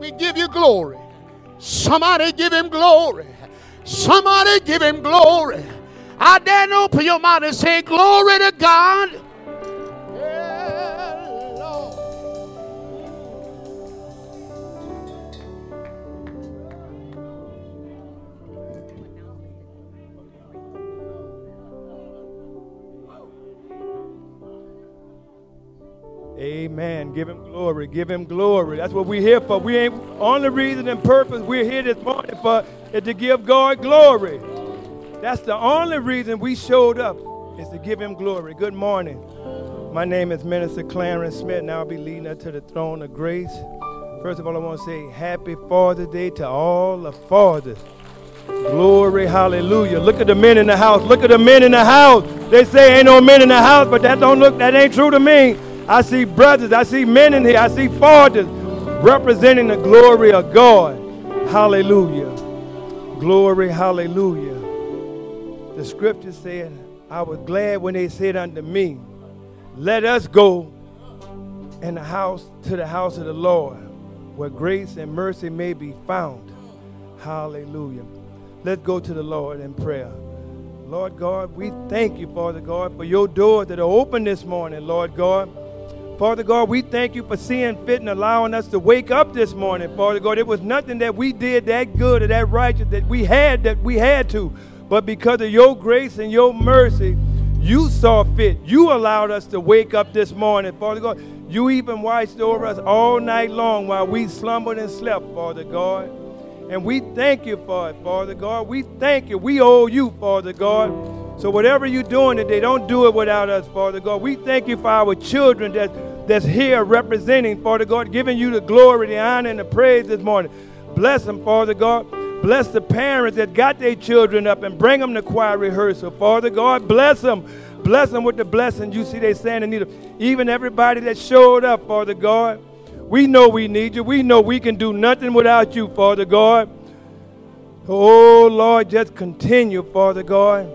we give you glory. Somebody give him glory. Somebody give him glory. I dare open your mouth and say, Glory to God. Amen. Give him glory. Give him glory. That's what we're here for. We ain't only reason and purpose we're here this morning for is to give God glory. That's the only reason we showed up is to give him glory. Good morning. My name is Minister Clarence Smith, and I'll be leading us to the throne of grace. First of all, I want to say happy Father's Day to all the fathers. Glory, hallelujah. Look at the men in the house. Look at the men in the house. They say ain't no men in the house, but that don't look that ain't true to me. I see brothers, I see men in here, I see fathers representing the glory of God. Hallelujah. Glory, hallelujah. The scripture said, I was glad when they said unto me, Let us go in the house to the house of the Lord, where grace and mercy may be found. Hallelujah. Let's go to the Lord in prayer. Lord God, we thank you, Father God, for your doors that are open this morning, Lord God. Father God, we thank you for seeing fit and allowing us to wake up this morning, Father God. It was nothing that we did that good or that righteous that we had that we had to, but because of your grace and your mercy, you saw fit. You allowed us to wake up this morning, Father God. You even watched over us all night long while we slumbered and slept, Father God. And we thank you for it, Father God. We thank you. We owe you, Father God. So whatever you're doing today, don't do it without us, Father God. We thank you for our children that, that's here representing, Father God, giving you the glory, the honor, and the praise this morning. Bless them, Father God. Bless the parents that got their children up and bring them to choir rehearsal. Father God, bless them. Bless them with the blessings you see they stand in need of. Even everybody that showed up, Father God. We know we need you. We know we can do nothing without you, Father God. Oh, Lord, just continue, Father God,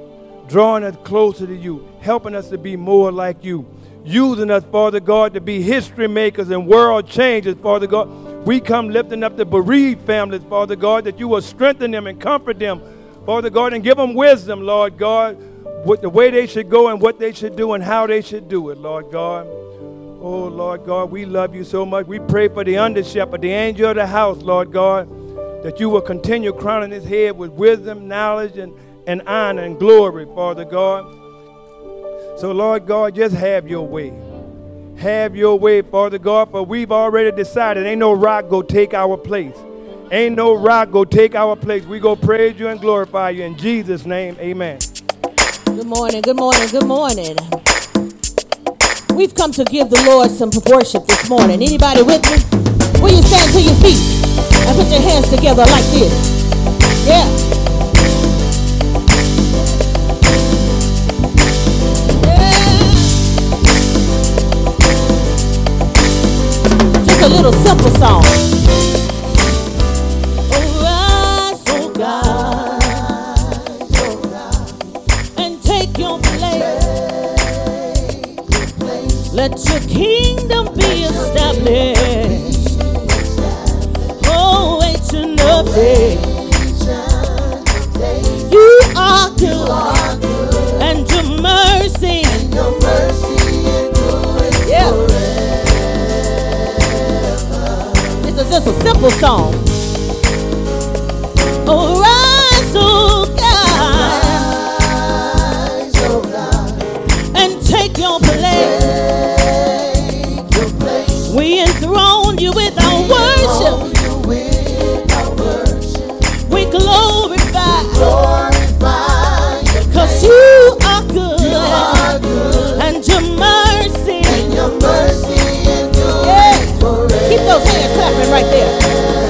drawing us closer to you, helping us to be more like you, using us, Father God, to be history makers and world changers, Father God. We come lifting up the bereaved families, Father God, that you will strengthen them and comfort them, Father God, and give them wisdom, Lord God, with the way they should go and what they should do and how they should do it, Lord God. Oh, Lord God, we love you so much. We pray for the under shepherd, the angel of the house, Lord God, that you will continue crowning his head with wisdom, knowledge, and, and honor and glory, Father God. So, Lord God, just have your way. Have your way, Father God, for we've already decided ain't no rock go take our place. Ain't no rock go take our place. We go praise you and glorify you in Jesus' name. Amen. Good morning, good morning, good morning. We've come to give the Lord some worship this morning. Anybody with me? Will you stand to your feet and put your hands together like this? Yeah. A little simple song. Oh, oh God, and take your place. Let your kingdom be established. Oh, ancient of days. You are good, and your mercy. Yeah. This just a simple song. Oh, there.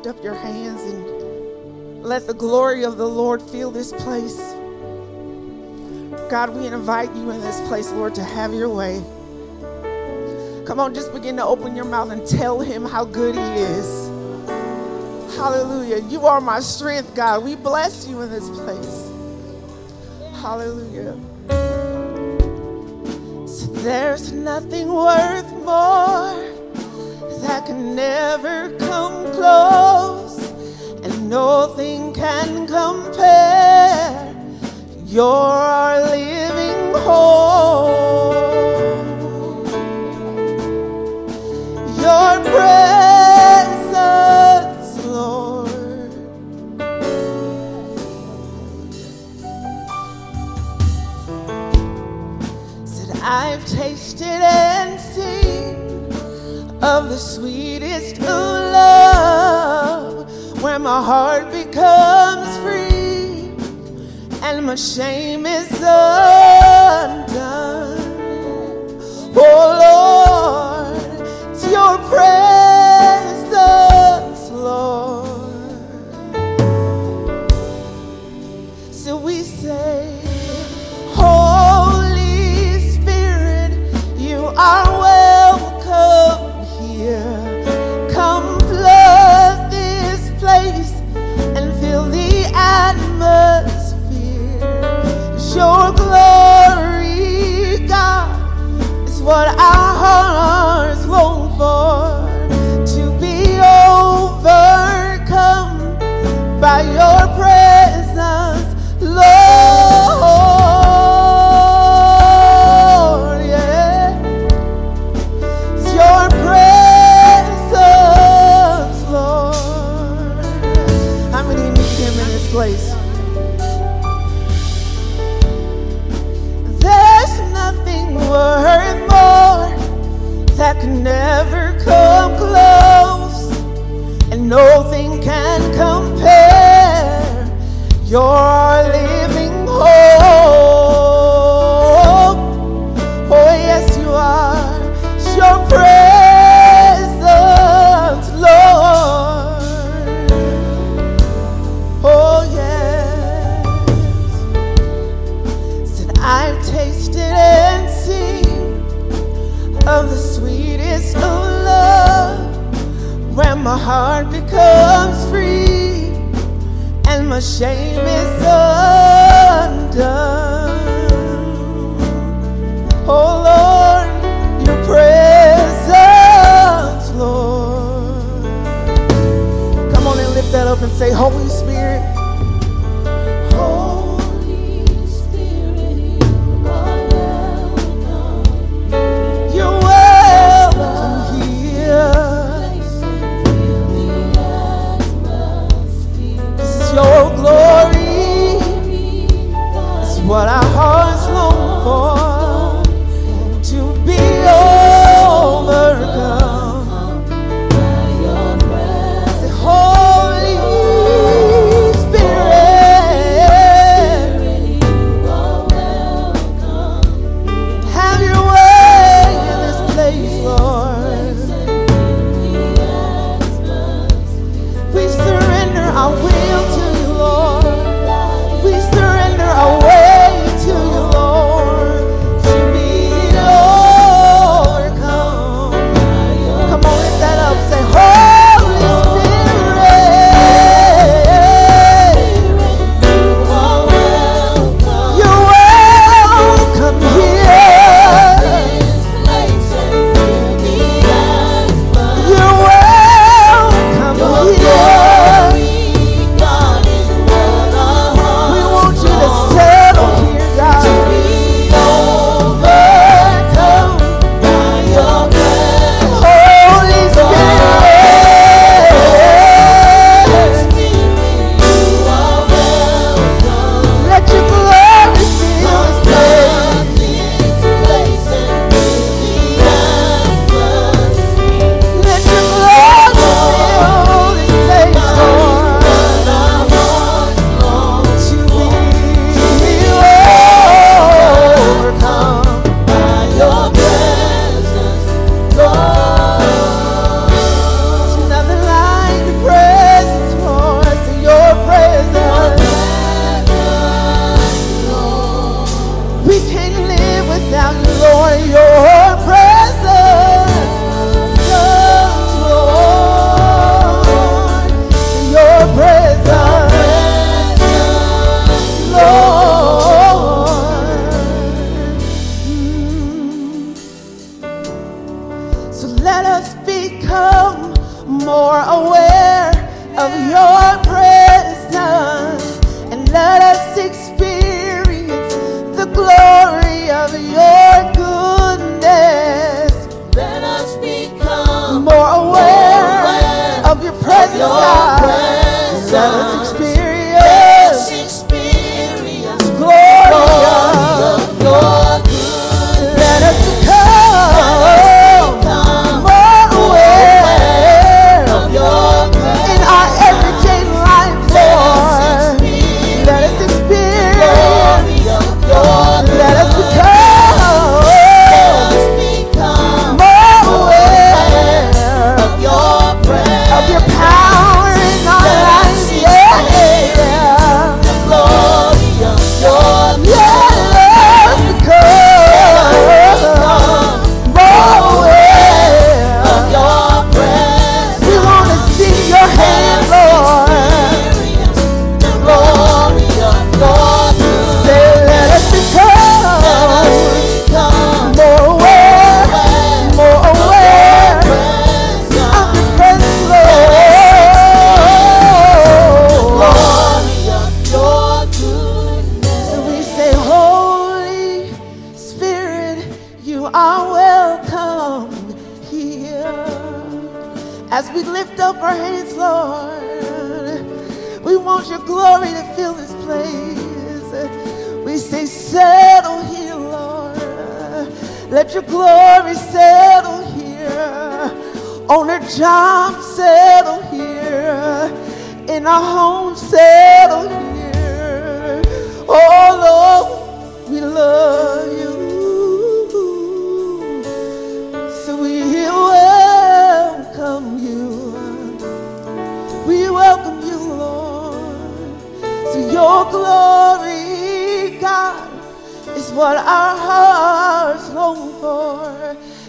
lift up your hands and let the glory of the Lord fill this place. God, we invite you in this place, Lord, to have your way. Come on, just begin to open your mouth and tell him how good he is. Hallelujah. You are my strength, God. We bless you in this place. Hallelujah. So there's nothing worth more that can never come close, and nothing can compare. You're our living hope. Your presence, Lord. Said I've tasted it of the sweetest of love, where my heart becomes free and my shame is undone. Oh Lord, it's your prayer. atmosphere. It's your glory, God, is what I.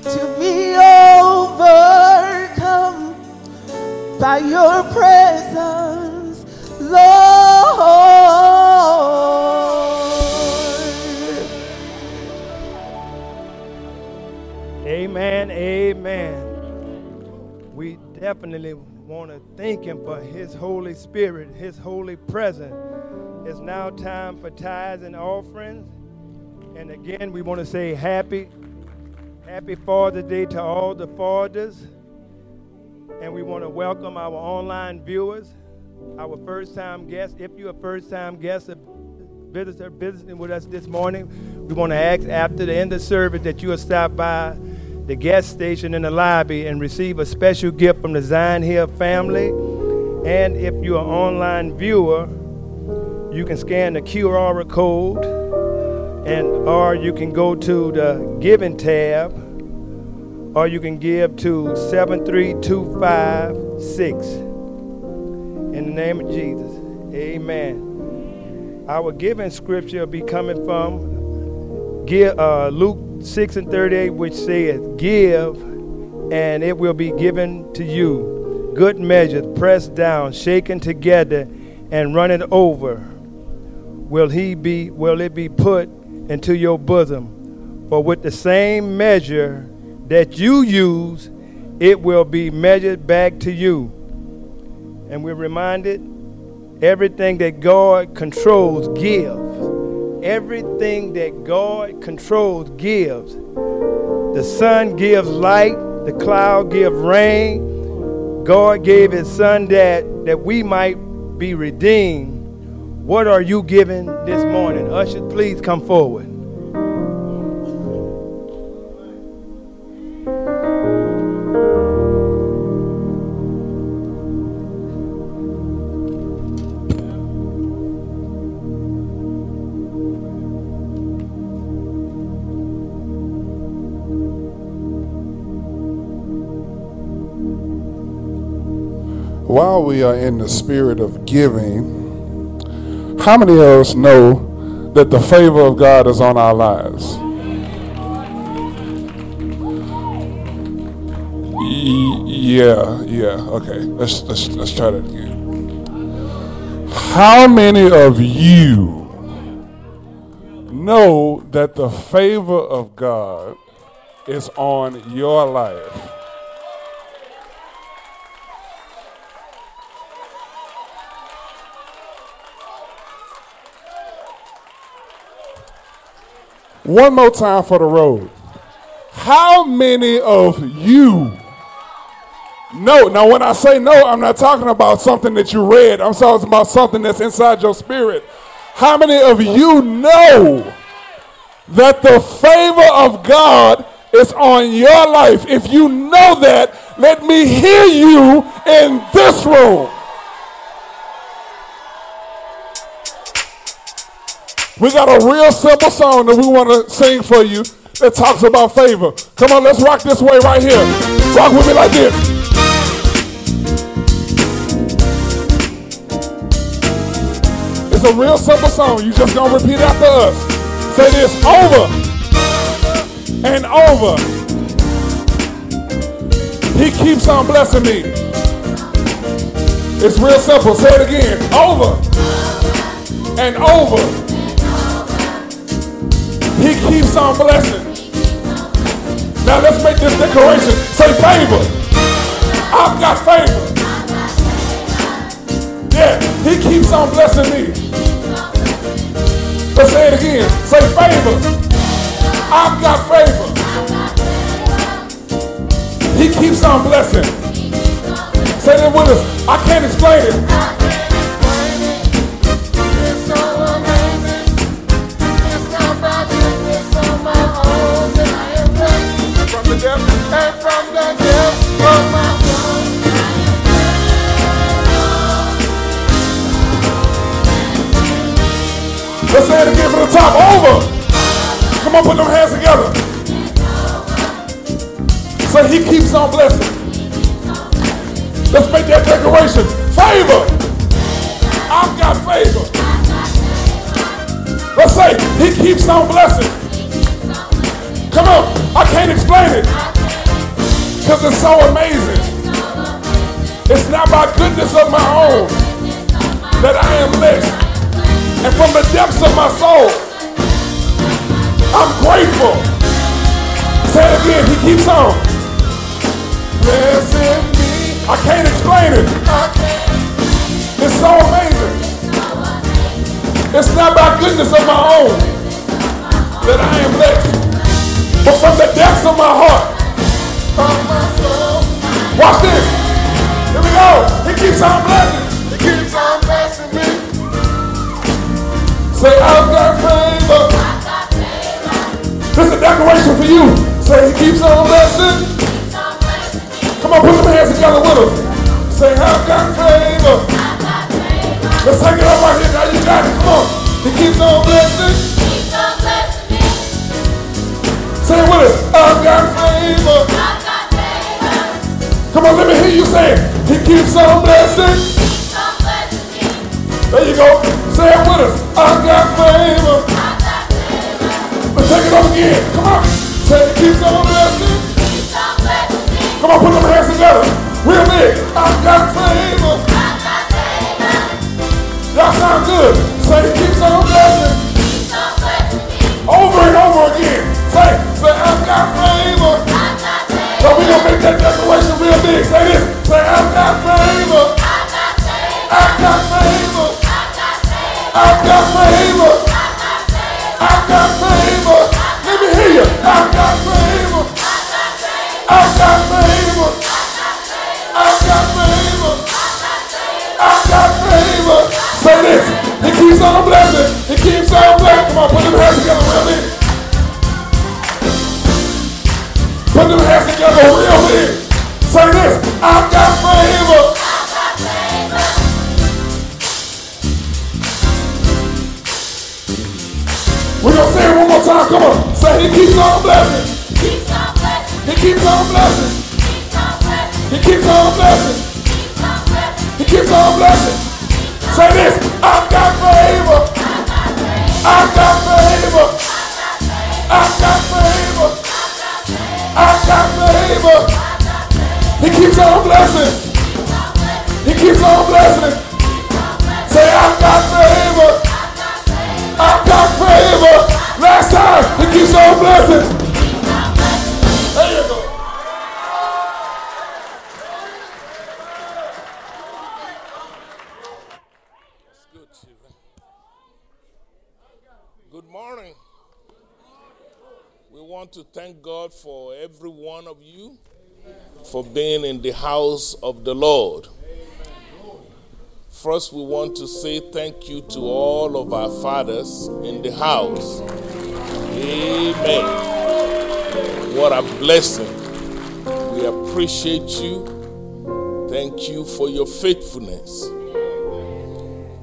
To be overcome by your presence, Lord. Amen. Amen. We definitely want to thank Him for His Holy Spirit, His holy presence. It's now time for tithes and offerings. And again, we want to say happy, happy Father's Day to all the fathers. And we want to welcome our online viewers, our first time guests. If you're a first time guest, a visitor visiting with us this morning, we want to ask after the end of service that you will stop by the gas station in the lobby and receive a special gift from the Zion Hill family. And if you're an online viewer, you can scan the QR code and or you can go to the giving tab or you can give to 73256 in the name of Jesus. Amen. Our giving scripture will be coming from uh, Luke 6 and 38, which says, Give, and it will be given to you. Good measure, pressed down, shaken together, and running over. Will he be will it be put into your bosom? For with the same measure that you use, it will be measured back to you. And we're reminded everything that God controls gives. Everything that God controls gives. The sun gives light, the cloud gives rain. God gave his son that that we might be redeemed. What are you giving this morning? Usher, please come forward. While we are in the spirit of giving, how many of us know that the favor of God is on our lives? Yeah, yeah. Okay, let's let's let's try that again. How many of you know that the favor of God is on your life? One more time for the road. How many of you know? Now, when I say no, I'm not talking about something that you read, I'm talking about something that's inside your spirit. How many of you know that the favor of God is on your life? If you know that, let me hear you in this room. We got a real simple song that we want to sing for you that talks about favor. Come on, let's rock this way right here. Rock with me like this. It's a real simple song. You just gonna repeat after us. Say this over and over. He keeps on blessing me. It's real simple. Say it again. Over and over. He keeps on blessing. Now let's make this declaration. Say favor. I've got favor. Yeah, he keeps on blessing me. Let's say it again. Say favor. I've got favor. He keeps on blessing. Say that with us. I can't explain it. Let's say it again from the top. Over. Come on, put them hands together. Say he keeps on blessing. Let's make that declaration. Favor. I've got favor. Let's say he keeps on blessing. Come on. I can't explain it. Because it's so amazing. It's not by goodness of my own that I am blessed. And from the depths of my soul, I'm grateful. Say it again. He keeps on blessing me. I can't explain it. It's so amazing. It's not by goodness of my own that I am blessed, but from the depths of my heart. Watch this. Here we go. He keeps on blessing. Say, I've got favor. This is a declaration for you. Say, he keeps on blessing. Come on, put them hands together with us. Say, I've got favor. Let's take it up right here. Now you got it. Come on. He keeps on blessing. Say it with us. I've got favor. Come on, let me hear you say it. He keeps on blessing. There you go. Say it with us. I've got favor. Let's take it up again. Come on. Say it keeps on blessing. Come on, put them hands together. Real big. I've got favor. I've got favor. Y'all sound good. Say he keeps on blessing. Over and over again. Say, say I've got favor. So we gonna make that declaration real big. Say this. Say I've got favor. I've got favor. I've got favor. I've got favor. Let me hear you. I've got favor. I've got favor. I've got favor. I've got favor. Say this. He keeps on blessing. He keeps on blessing. Come on, put them hands together real big. Put them hands together real big. Say this. I've got favor. We're say it one more time. Come on. Say he keeps on blessing. He keeps on blessing. He keeps on blessing. He keeps on blessing. Say this. I've got favor. I've got favor. I've got favor. I've got favor. He keeps on blessing. He keeps on blessing. Say I've got favor. I've got favor. Last time, he keeps on blessing. There you go. Good, children. Good morning. We want to thank God for every one of you for being in the house of the Lord. First, we want to say thank you to all of our fathers in the house. Amen. What a blessing. We appreciate you. Thank you for your faithfulness.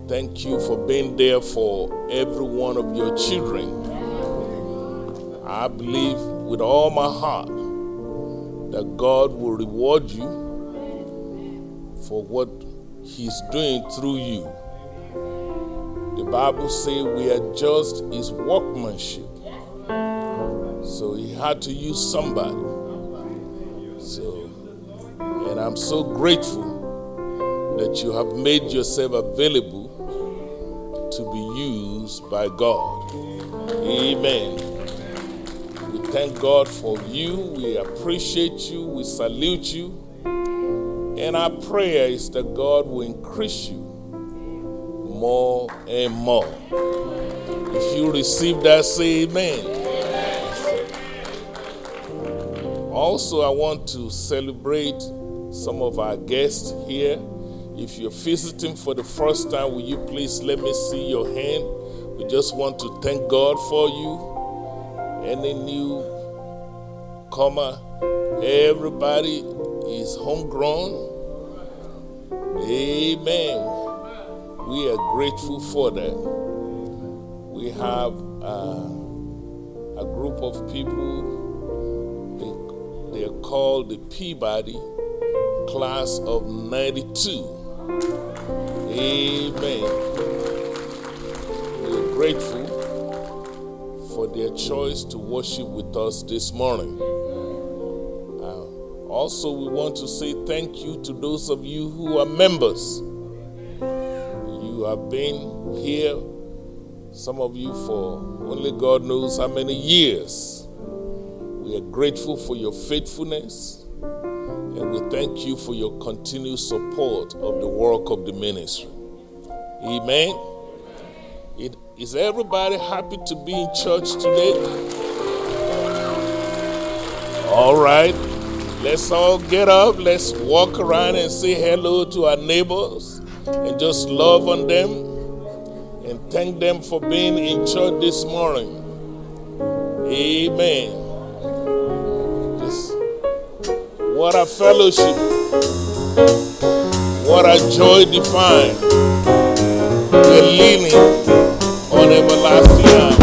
Thank you for being there for every one of your children. I believe with all my heart that God will reward you for what He's doing through you. The Bible says we are just His workmanship. So He had to use somebody. So, and I'm so grateful that you have made yourself available to be used by God. Amen. We thank God for you. We appreciate you. We salute you. And our prayer is that God will increase you more and more. If you receive that, say amen. Also, I want to celebrate some of our guests here. If you're visiting for the first time, will you please let me see your hand? We just want to thank God for you. Any new comer, everybody is homegrown. Amen. We are grateful for that. we have uh, a group of people, they, they are called the Peabody Class of 92. Amen. We're grateful for their choice to worship with us this morning. Also, we want to say thank you to those of you who are members. You have been here, some of you for only God knows how many years. We are grateful for your faithfulness and we thank you for your continued support of the work of the ministry. Amen. It, is everybody happy to be in church today? All right. Let's all get up. Let's walk around and say hello to our neighbors and just love on them and thank them for being in church this morning. Amen. Just, what a fellowship. What a joy divine. We're leaning on everlasting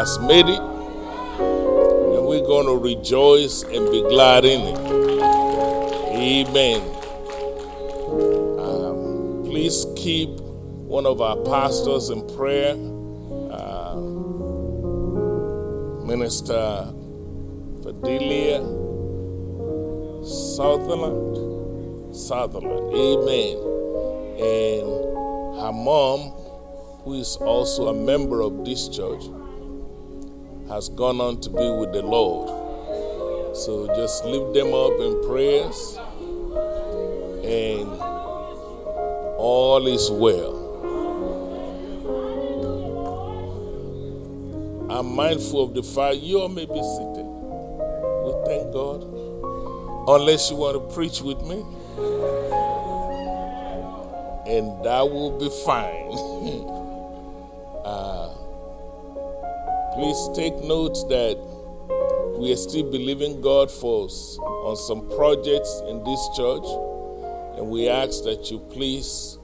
has made it, and we're going to rejoice and be glad in it. Amen. Um, please keep one of our pastors in prayer. Uh, Minister Fidelia Sutherland. Sutherland. Amen. And her mom, who is also a member of this church, has gone on to be with the Lord. So just lift them up in prayers, and all is well. I'm mindful of the fact you all may be seated. We thank God. Unless you want to preach with me, and that will be fine. please take note that we are still believing God for s- on some projects in this church, and we ask that you please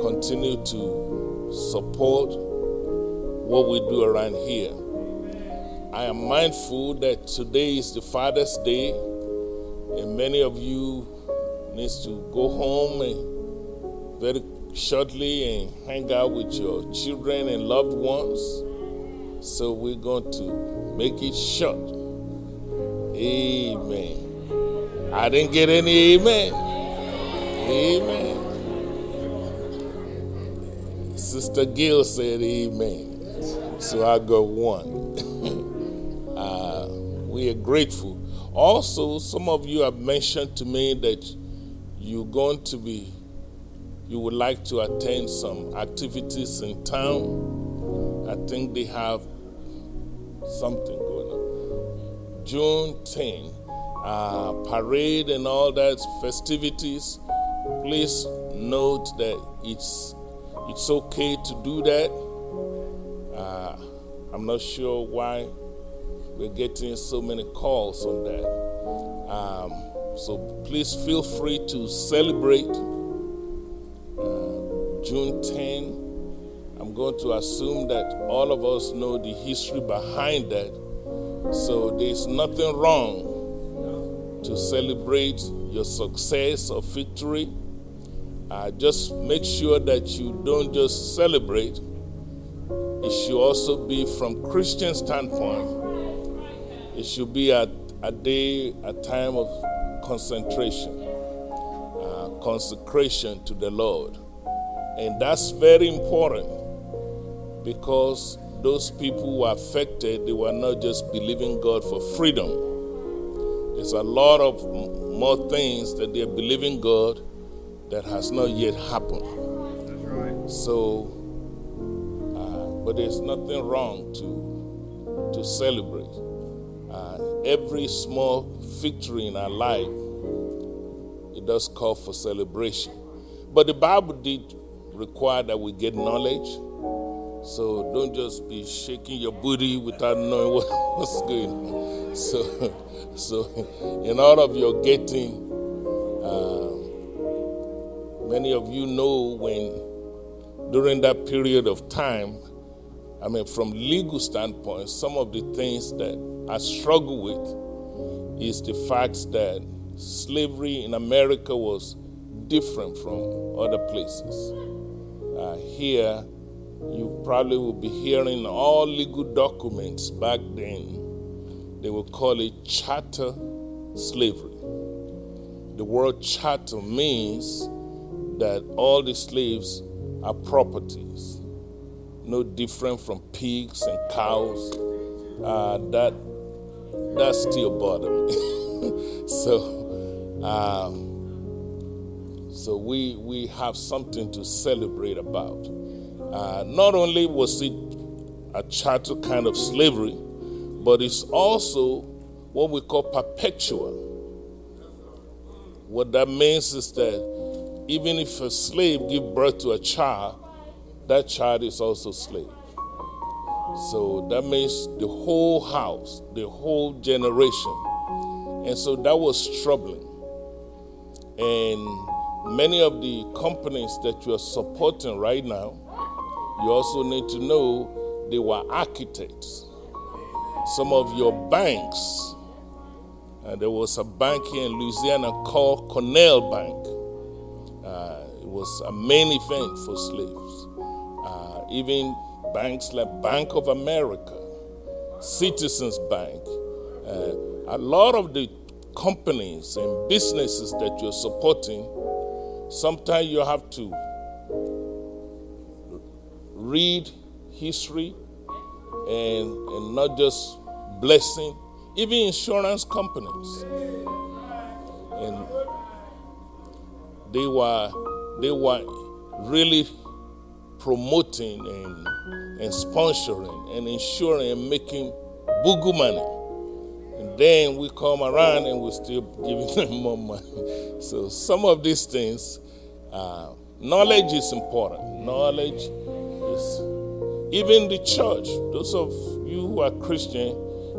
continue to support what we do around here. I am mindful that today is the Father's Day, and many of you needs to go home and very shortly and hang out with your children and loved ones. So we're going to make it short. Amen. I didn't get any amen. Amen. Sister Gill said amen. So I got one. uh, we are grateful. Also, some of you have mentioned to me that you're going to be, you would like to attend some activities in town. Think they have something going on. Juneteenth, uh, parade and all that festivities. Please note that it's it's okay to do that. Uh, I'm not sure why we're getting so many calls on that. Um, so please feel free to celebrate uh, Juneteenth. I'm going to assume that all of us know the history behind that. So there's nothing wrong to celebrate your success or victory uh, just make sure that you don't just celebrate. It should also be from Christian standpoint. It should be a, a day, a time of concentration, uh, consecration to the Lord. And that's very important because those people were affected, they were not just believing God for freedom. There's a lot of more things that they're believing God that has not yet happened. That's right. So, uh, but there's nothing wrong to to celebrate. Uh, every small victory in our life, it does call for celebration. But the Bible did require that we get knowledge. So don't just be shaking your booty without knowing what, what's going on. So, so in all of your getting, uh, Many of you know when, during that period of time, I mean, from legal standpoint, some of the things that I struggle with is the fact that slavery in America was different from other places. Uh, here, you probably will be hearing all legal documents back then. They will call it chattel slavery. The word chattel means that all the slaves are properties, no different from pigs and cows. Uh, that that still bother me. so, um, so we we have something to celebrate about. Uh, not only was it a chattel kind of slavery, but it's also what we call perpetual. What that means is that even if a slave give birth to a child, that child is also slave. So that means the whole house, the whole generation. And so that was troubling. And many of the companies that you are supporting right now, you also need to know they were architects. Some of your banks, uh, there was a bank here in Louisiana called Canal Bank It was a main event for slaves. Uh, even banks like Bank of America, Citizens Bank, uh, a lot of the companies and businesses that you're supporting, sometimes you have to read history and, and not just blessing, even insurance companies. And they were they were really promoting and, and sponsoring and ensuring and making bugu money. And then we come around and we're still giving them more money. So some of these things, uh, knowledge is important. Knowledge even the church, those of you who are Christian,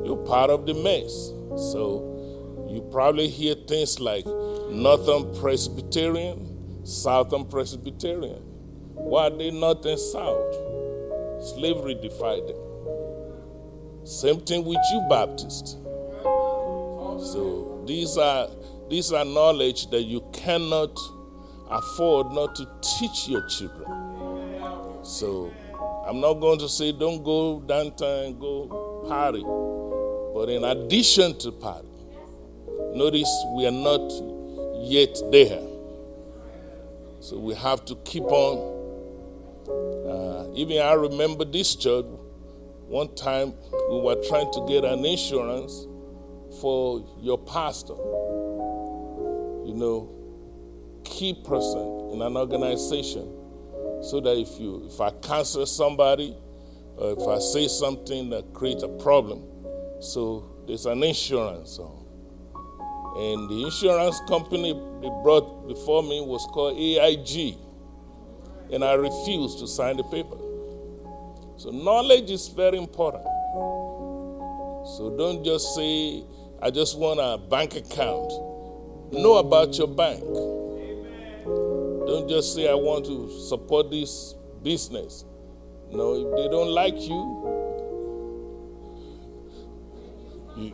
you're part of the mess. So you probably hear things like Northern Presbyterian, Southern Presbyterian. Why are they not in South? Slavery defied them. Same thing with you Baptists. So these are these are knowledge that you cannot afford not to teach your children. So I'm not going to say don't go downtown go party. But in addition to party, notice we are not yet there. So we have to keep on Uh, even I remember this church. One time we were trying to get an insurance for your pastor. You know, key person in an organization. So that if you if I cancel somebody or if I say something that creates a problem, so there's an insurance. And the insurance company they brought before me was called AIG. And I refused to sign the paper. So knowledge is very important. So don't just say, I just want a bank account. Know about your bank. Don't just say, I want to support this business. No, if they don't like you,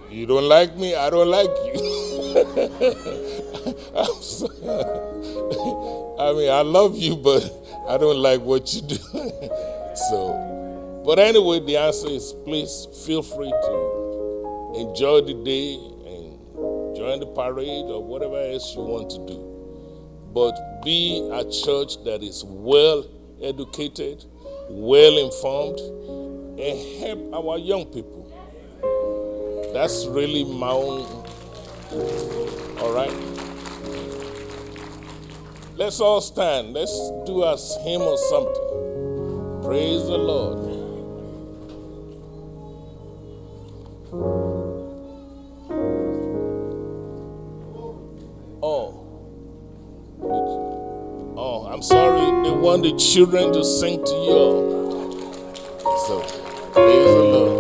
you, don't like me, I don't like you. I mean, I love you, but I don't like what you do. so, but anyway, the answer is please feel free to enjoy the day and join the parade or whatever else you want to do. But be a church that is well educated, well informed, and help our young people. That's really my own. All right? Let's all stand. Let's do a hymn or something. Praise the Lord. I'm sorry. They want the children to sing to you. So, praise the Lord.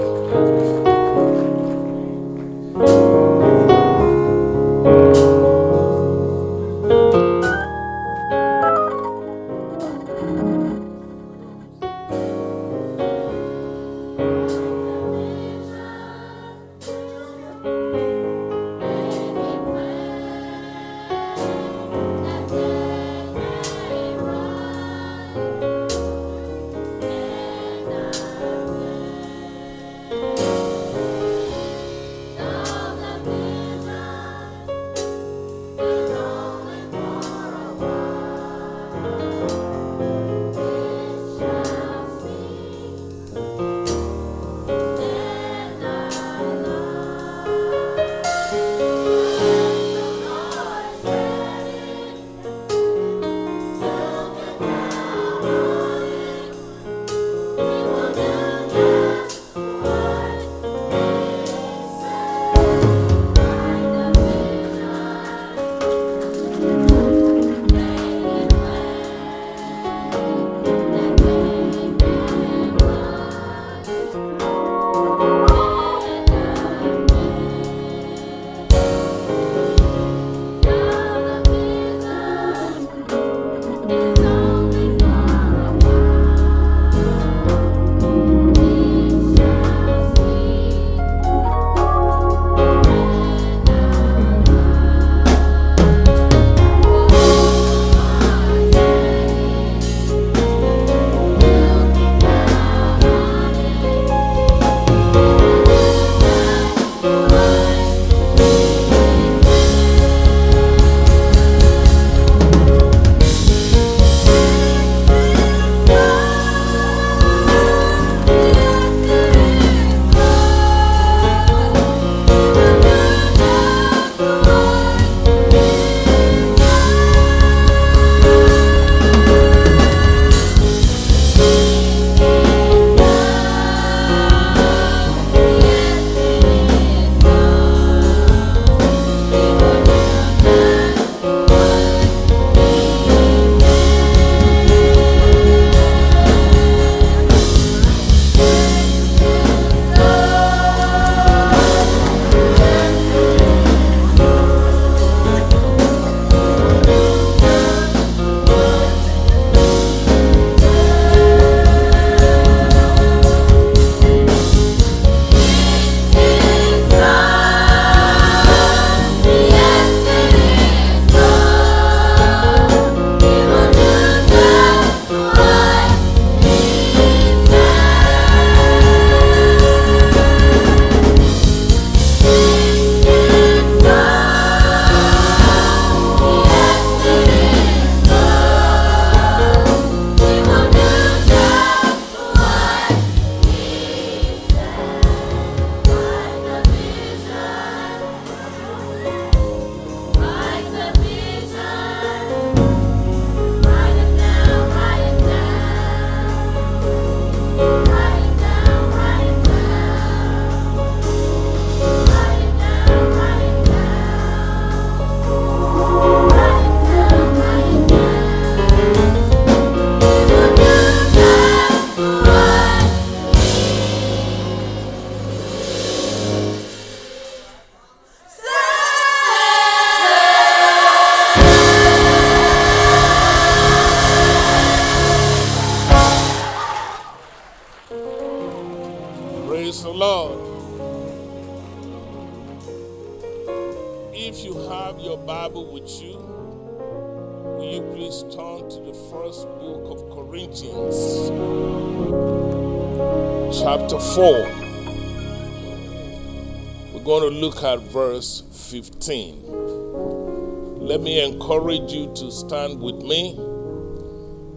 Stand with me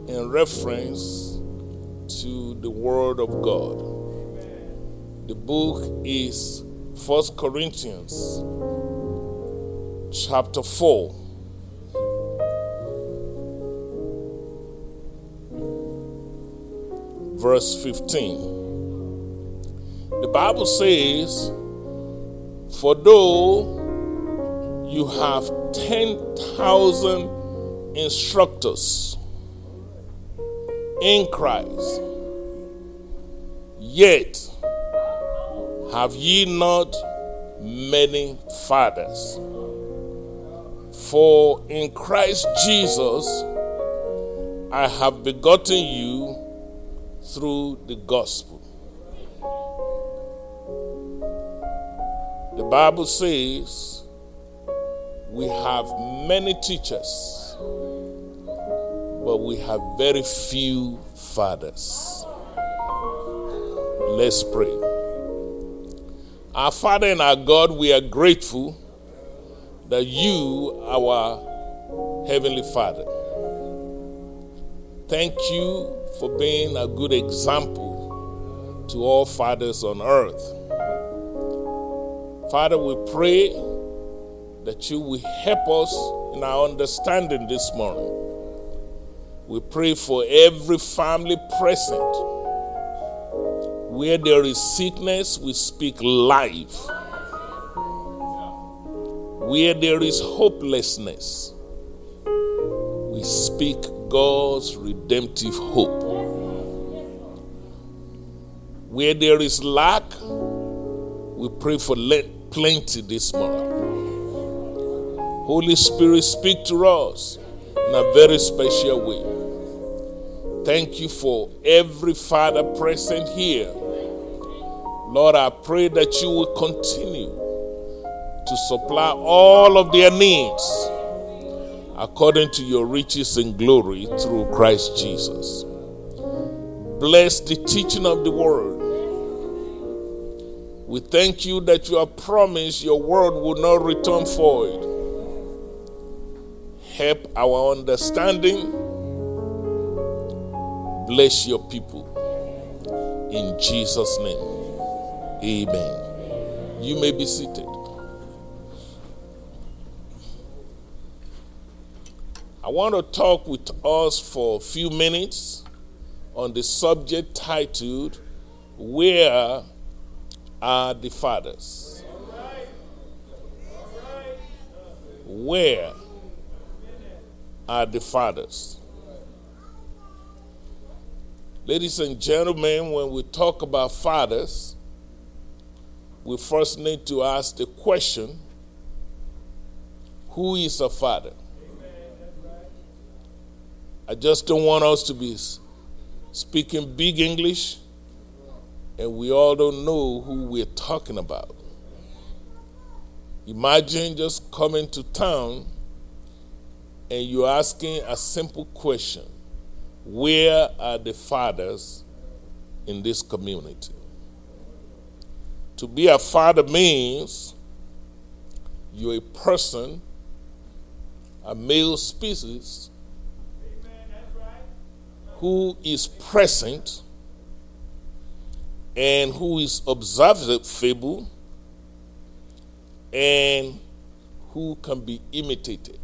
in reference to the Word of God. The book is First Corinthians chapter 4. Verse 15. The Bible says, For though you have 10,000 instructors in Christ, yet have ye not many fathers? For in Christ Jesus I have begotten you through the gospel. The Bible says we have many teachers, but we have very few fathers. Let's pray. Our Father and our God, we are grateful that you, our Heavenly Father, thank you for being a good example to all fathers on earth. Father, we pray that you will help us in our understanding this morning. We pray for every family present. Where there is sickness, we speak life where there is hopelessness, we speak God's redemptive hope. Where there is lack, we pray for plenty this morning. Holy Spirit, speak to us in a very special way. Thank you for every father present here. Lord, I pray that you will continue to supply all of their needs according to your riches and glory through Christ Jesus. Bless the teaching of the word. We thank you that you have promised your word will not return void. Help our understanding. Bless your people. In Jesus' name. Amen. You may be seated. I want to talk with us for a few minutes on the subject titled, Where Are the Fathers? Where are the fathers? Ladies and gentlemen, when we talk about fathers, we first need to ask the question who is a father? I just don't want us to be speaking big English and we all don't know who we're talking about. Imagine just coming to town and you're asking a simple question Where are the fathers in this community? To be a father means you're a person, a male species who is present and who is observable and who can be imitated.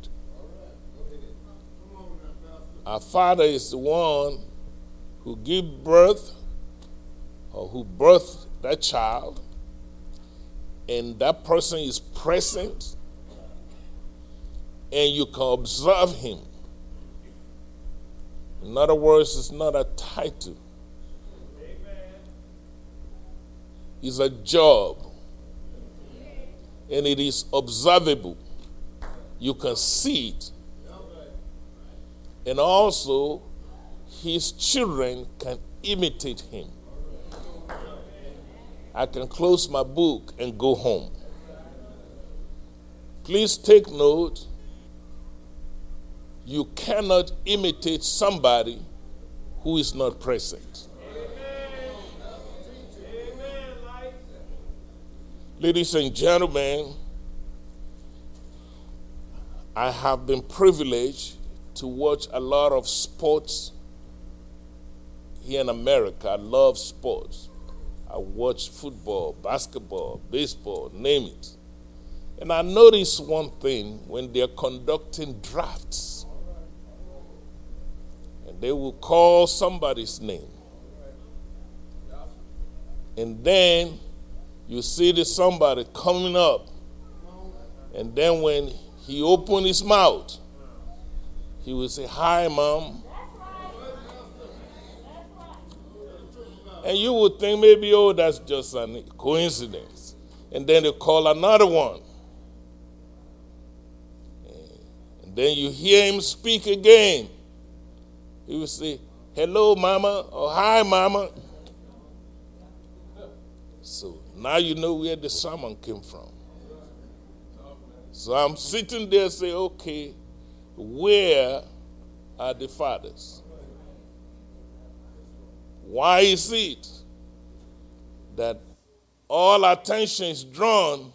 Our father is the one who gave birth or who birthed that child, and that person is present, and you can observe him. In other words, it's not a title, it's a job. And it is observable. You can see it. And also, his children can imitate him. I can close my book and go home. Please take note you cannot imitate somebody who is not present. Ladies and gentlemen, I have been privileged to watch a lot of sports here in America. I love sports. I watch football, basketball, baseball, name it. And I notice one thing when they're conducting drafts, and they will call somebody's name. And then you see this somebody coming up, and then when he open his mouth, he will say, Hi, mom. And you would think maybe, oh, that's just a coincidence. And then they call another one. And then you hear him speak again. He will say, Hello, mama, or Hi, mama. So now you know where the sermon came from. So I'm sitting there saying, okay, where are the fathers? Why is it that all attention is drawn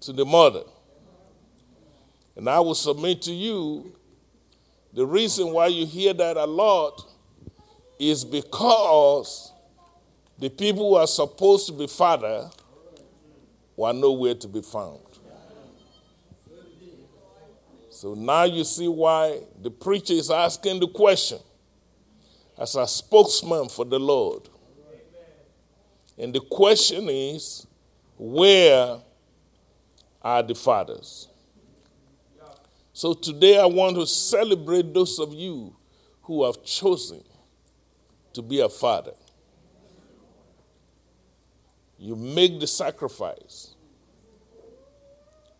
to the mother? And I will submit to you the reason why you hear that a lot is because the people who are supposed to be father were nowhere to be found. So now you see why the preacher is asking the question as a spokesman for the Lord. And the question is where are the fathers? So today I want to celebrate those of you who have chosen to be a father. You make the sacrifice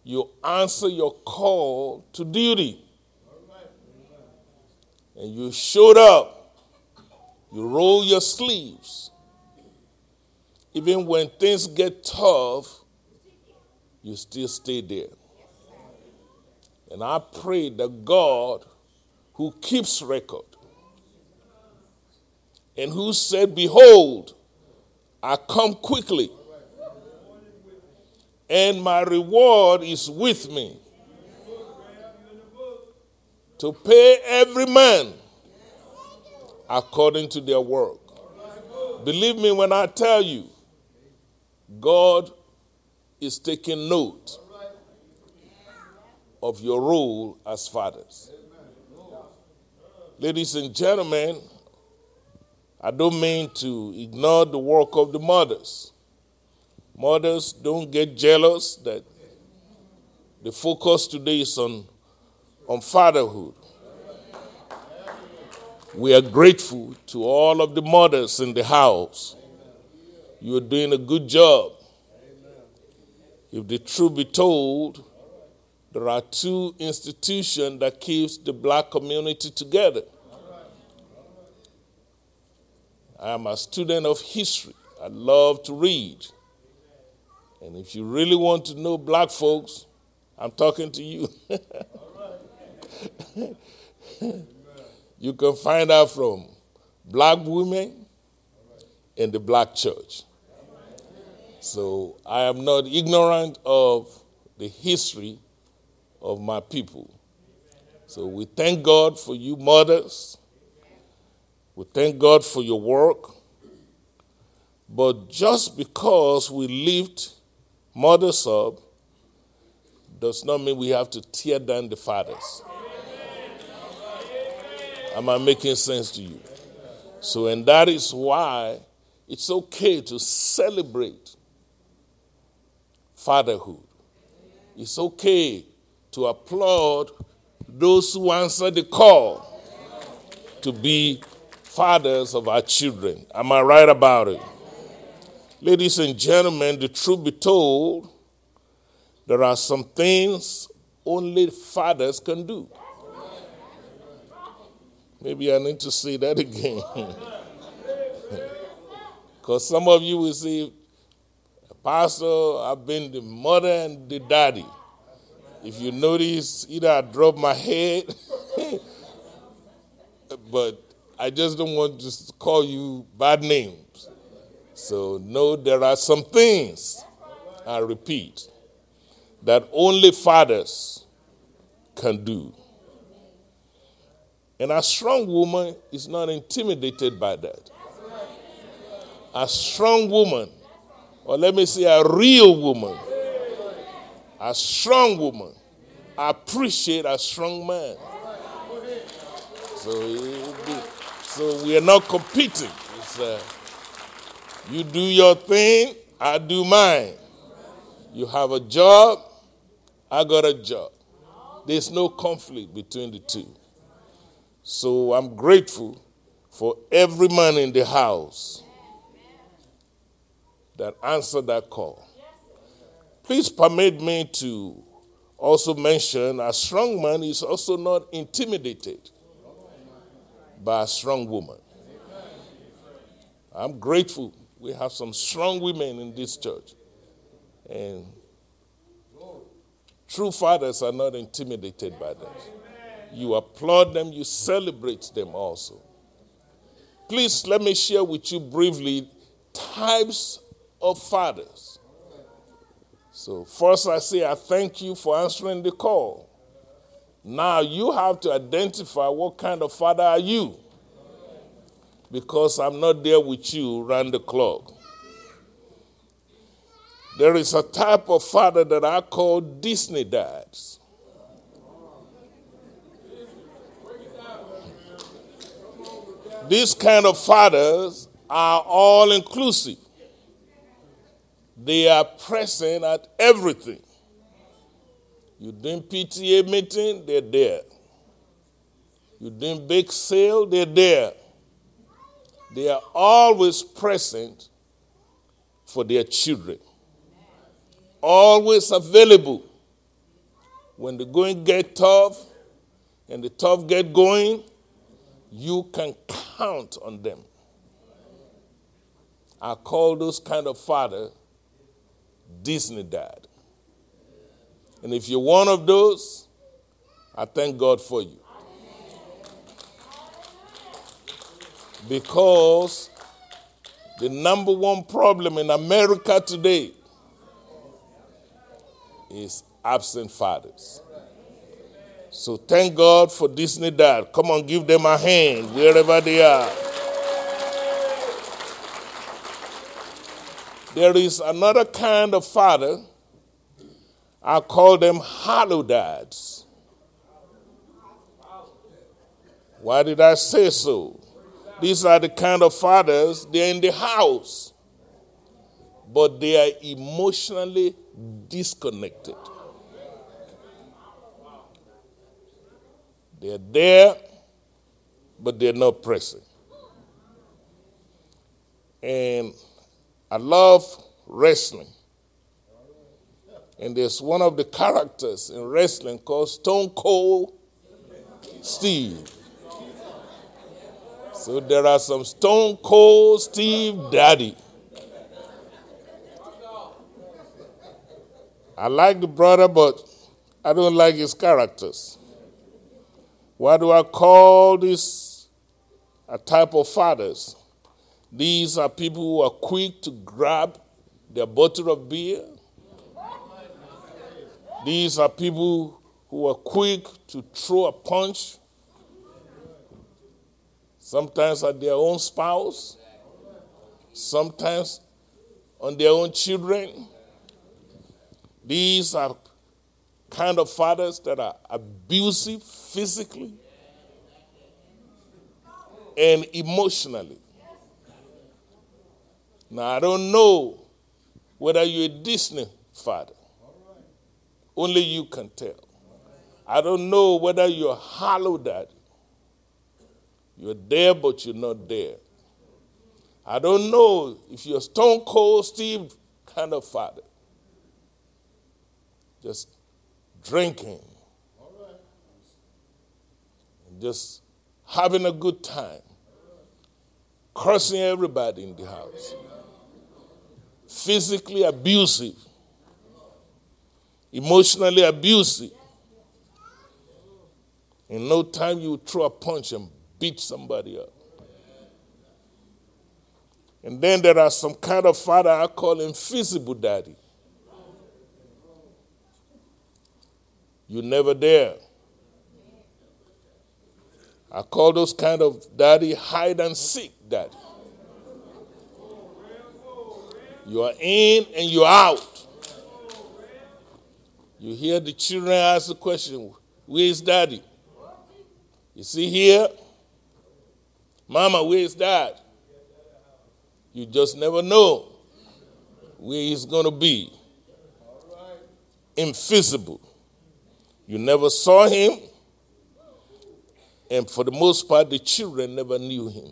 you answer your call to duty. And you showed up. You roll your sleeves. Even when things get tough, you still stay there. And I pray that God, who keeps record, and who said, Behold, I come quickly and my reward is with me to pay every man according to their work. Believe me when I tell you, God is taking note of your role as fathers. Ladies and gentlemen, I don't mean to ignore the work of the mothers. Mothers, don't get jealous that the focus today is on, on fatherhood. We are grateful to all of the mothers in the house. You are doing a good job. If the truth be told, there are two institutions that keeps the black community together. I am a student of history. I love to read. And if you really want to know black folks, I'm talking to you. you can find out from black women in the black church. So I am not ignorant of the history of my people. So we thank God for you, mothers. We thank God for your work. But just because we lived mothers up does not mean we have to tear down the fathers. Am I making sense to you? So, and that is why it's okay to celebrate fatherhood. It's okay to applaud those who answer the call to be fathers of our children. Am I right about it? Ladies and gentlemen, the truth be told, there are some things only fathers can do. Maybe I need to say that again. Because some of you will say, Pastor, I've been the mother and the daddy. If you notice, either I drop my head but I just don't want to call you bad names. So, no, there are some things, I repeat, that only fathers can do. And a strong woman is not intimidated by that. A strong woman, or let me say a real woman, a strong woman, appreciate a strong man. So, so we are not competing. You do your thing, I do mine. You have a job, I got a job. There's no conflict between the two. So I'm grateful for every man in the house that answered that call. Please permit me to also mention a strong man is also not intimidated by a strong woman. I'm grateful we have some strong women in this church. And true fathers are not intimidated by that. You applaud them, you celebrate them also. Please let me share with you briefly types of fathers. So, first, I say, I thank you for answering the call. Now, you have to identify what kind of father are you because I'm not there with you round the clock. There is a type of father that I call Disney dads. These kind of fathers are all inclusive. They are present at everything. You doing PTA meeting, they're there. You doing big sale, they're there. They are always present for their children. Always available. When the going get tough and the tough get going, you can count on them. I call those kind of father Disney dad. And if you're one of those, I thank God for you. Because the number one problem in America today is absent fathers. So thank God for Disney Dad. Come on, give them a hand wherever they are. There is another kind of father. I call them hollow dads. Why did I say so? These are the kind of fathers, they're in the house, but they are emotionally disconnected. They're there, but they're not present. And I love wrestling. And there's one of the characters in wrestling called Stone Cold Steve. So there are some Stone Cold Steve Daddy. I like the brother, but I don't like his characters. Why do I call this a type of fathers? These are people who are quick to grab their bottle of beer. These are people who are quick to throw a punch, sometimes at their own spouse, sometimes on their own children. These are kind of fathers that are abusive physically and emotionally. Now, I don't know whether you're a Disney father. Only you can tell. I don't know whether you're a hollow daddy. You're there, but you're not there. I don't know if you're Stone Cold Steve kind of father. Just drinking. Just having a good time. Cursing everybody in the house. Physically abusive. Emotionally abusive. In no time, you throw a punch and beat somebody up. And then there are some kind of father I call invisible daddy. You never dare. I call those kind of daddy hide and seek daddy. You are in and you're out. You hear the children ask the question, Where is daddy? You see here? Mama, where is dad? You just never know where he's going to be. Invisible. You never saw him, and for the most part, the children never knew him.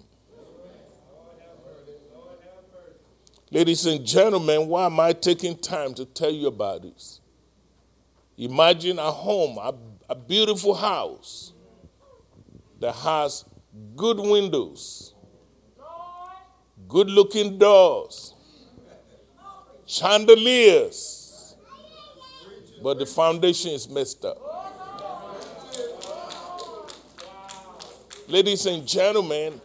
Ladies and gentlemen, why am I taking time to tell you about this? Imagine a home, a, a beautiful house that has good windows, good looking doors, chandeliers, but the foundation is messed up. Ladies and gentlemen,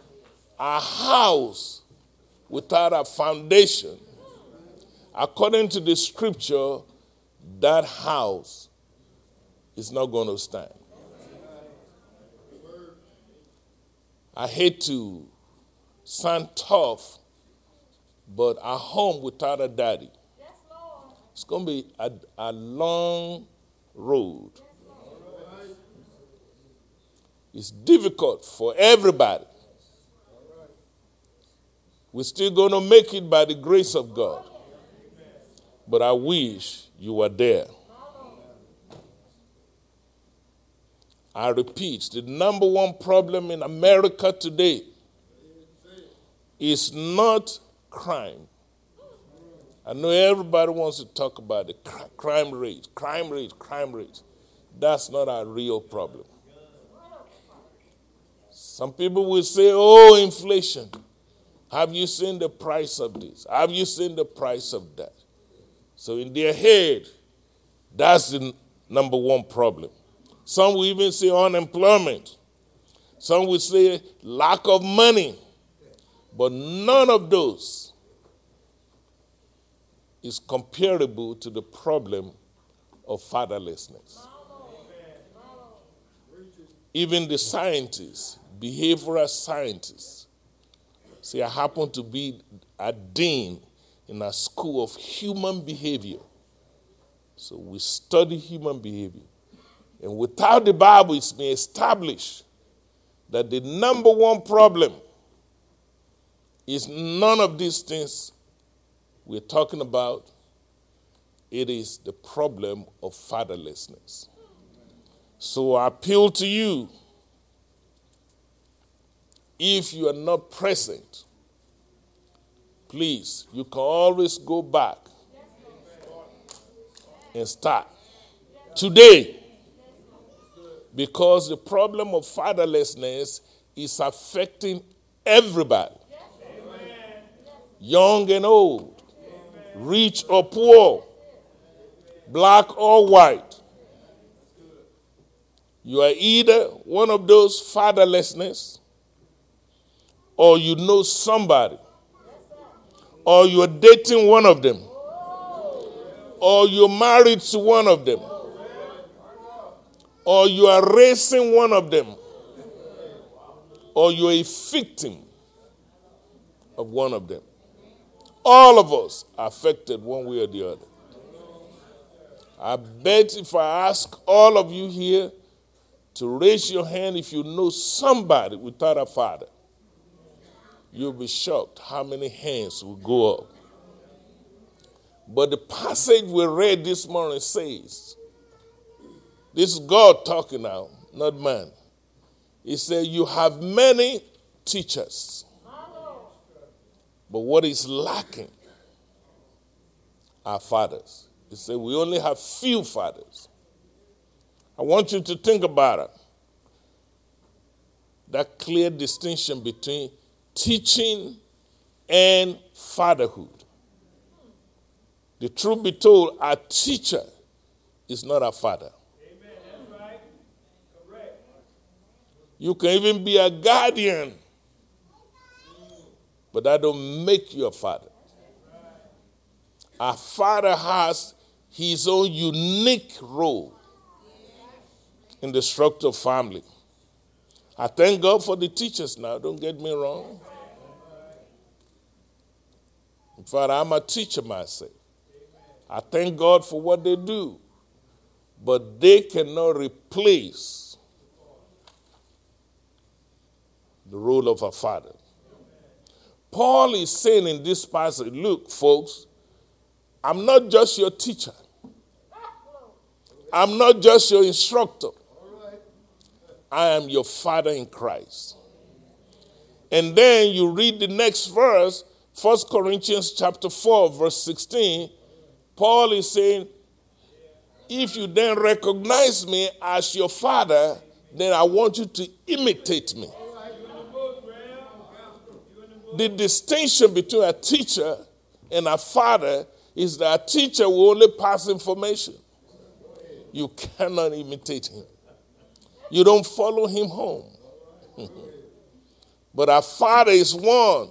a house without a foundation, according to the scripture, that house is not going to stand. I hate to sound tough, but a home without a daddy, it's going to be a, a long road. It's difficult for everybody. We're still going to make it by the grace of God. But I wish you were there. I repeat, the number one problem in America today is not crime. I know everybody wants to talk about the crime rate, crime rate, crime rate. That's not a real problem. Some people will say, oh, inflation. Have you seen the price of this? Have you seen the price of that? So, in their head, that's the number one problem. Some will even say unemployment. Some will say lack of money. But none of those is comparable to the problem of fatherlessness. Even the scientists, behavioral scientists, see, I happen to be a dean in a school of human behavior. So we study human behavior. And without the Bible, it's been established that the number one problem is none of these things we're talking about. It is the problem of fatherlessness. So I appeal to you if you are not present, please, you can always go back and start today because the problem of fatherlessness is affecting everybody young and old, rich or poor, black or white. You are either one of those fatherlessness, or you know somebody, or you're dating one of them, or you're married to one of them or you are raising one of them, or you're a victim of one of them. All of us affected one way or the other. I bet if I ask all of you here to raise your hand if you know somebody without a father, you'll be shocked how many hands will go up. But the passage we read this morning says, this is God talking now, not man. He said, You have many teachers. But what is lacking are fathers. He said, We only have few fathers. I want you to think about it. That clear distinction between teaching and fatherhood. The truth be told, a teacher is not a father. You can even be a guardian, but that don't make you a father. A father has his own unique role in the structure of family. I thank God for the teachers now, don't get me wrong. In fact, I'm a teacher myself. I thank God for what they do, but they cannot replace the role of a father. Paul is saying in this passage look, folks, I'm not just your teacher, I'm not just your instructor. I am your father in Christ. And then you read the next verse, 1 Corinthians chapter 4, verse 16. Paul is saying, if you then recognize me as your father, then I want you to imitate me. The distinction between a teacher and a father is that a teacher will only pass information. You cannot imitate him. You don't follow him home. but a Father is one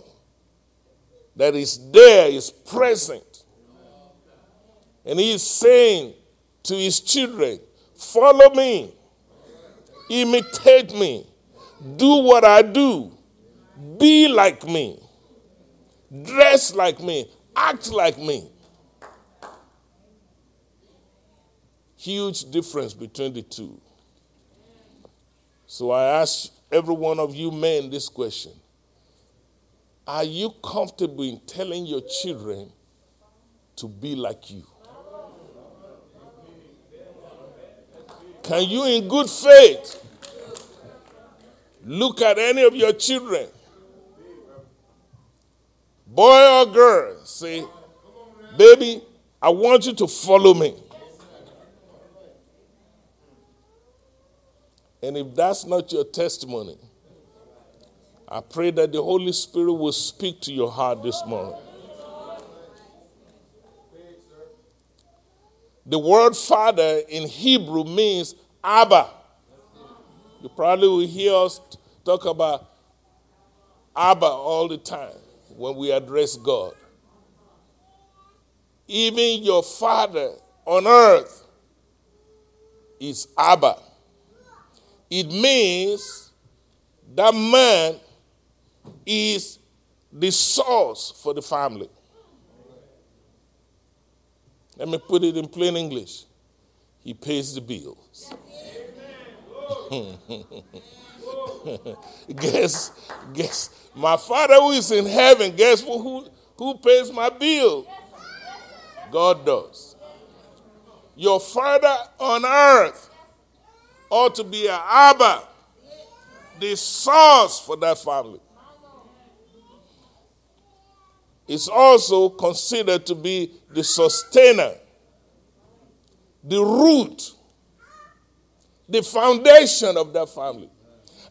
that is there, is present. And he is saying to his children, Follow me, imitate me, do what I do, be like me, dress like me, act like me. Huge difference between the two. So I ask every one of you men this question Are you comfortable in telling your children to be like you? Can you, in good faith, look at any of your children, boy or girl, say, Baby, I want you to follow me. And if that's not your testimony, I pray that the Holy Spirit will speak to your heart this morning. The word father in Hebrew means Abba. You probably will hear us talk about Abba all the time when we address God. Even your father on earth is Abba. It means that man is the source for the family. Let me put it in plain English. He pays the bills. guess, guess, my father who is in heaven, guess who, who pays my bill? God does. Your father on earth ought to be an Abba, the source for that family. It's also considered to be the sustainer, the root, the foundation of that family.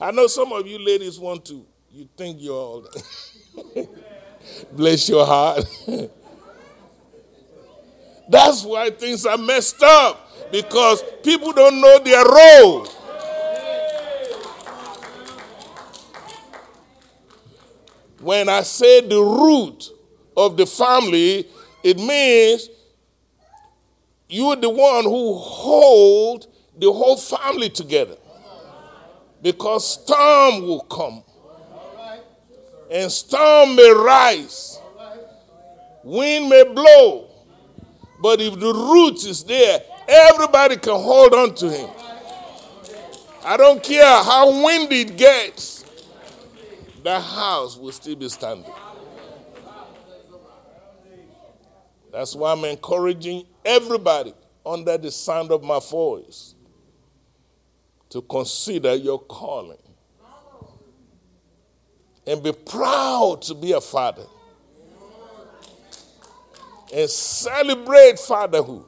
I know some of you ladies want to, you think you're all. Bless your heart. That's why things are messed up because people don't know their role. When I say the root of the family, it means you're the one who hold the whole family together. Because storm will come. And storm may rise. Wind may blow. But if the root is there, Everybody can hold on to him. I don't care how windy it gets, the house will still be standing. That's why I'm encouraging everybody under the sound of my voice to consider your calling and be proud to be a father and celebrate fatherhood.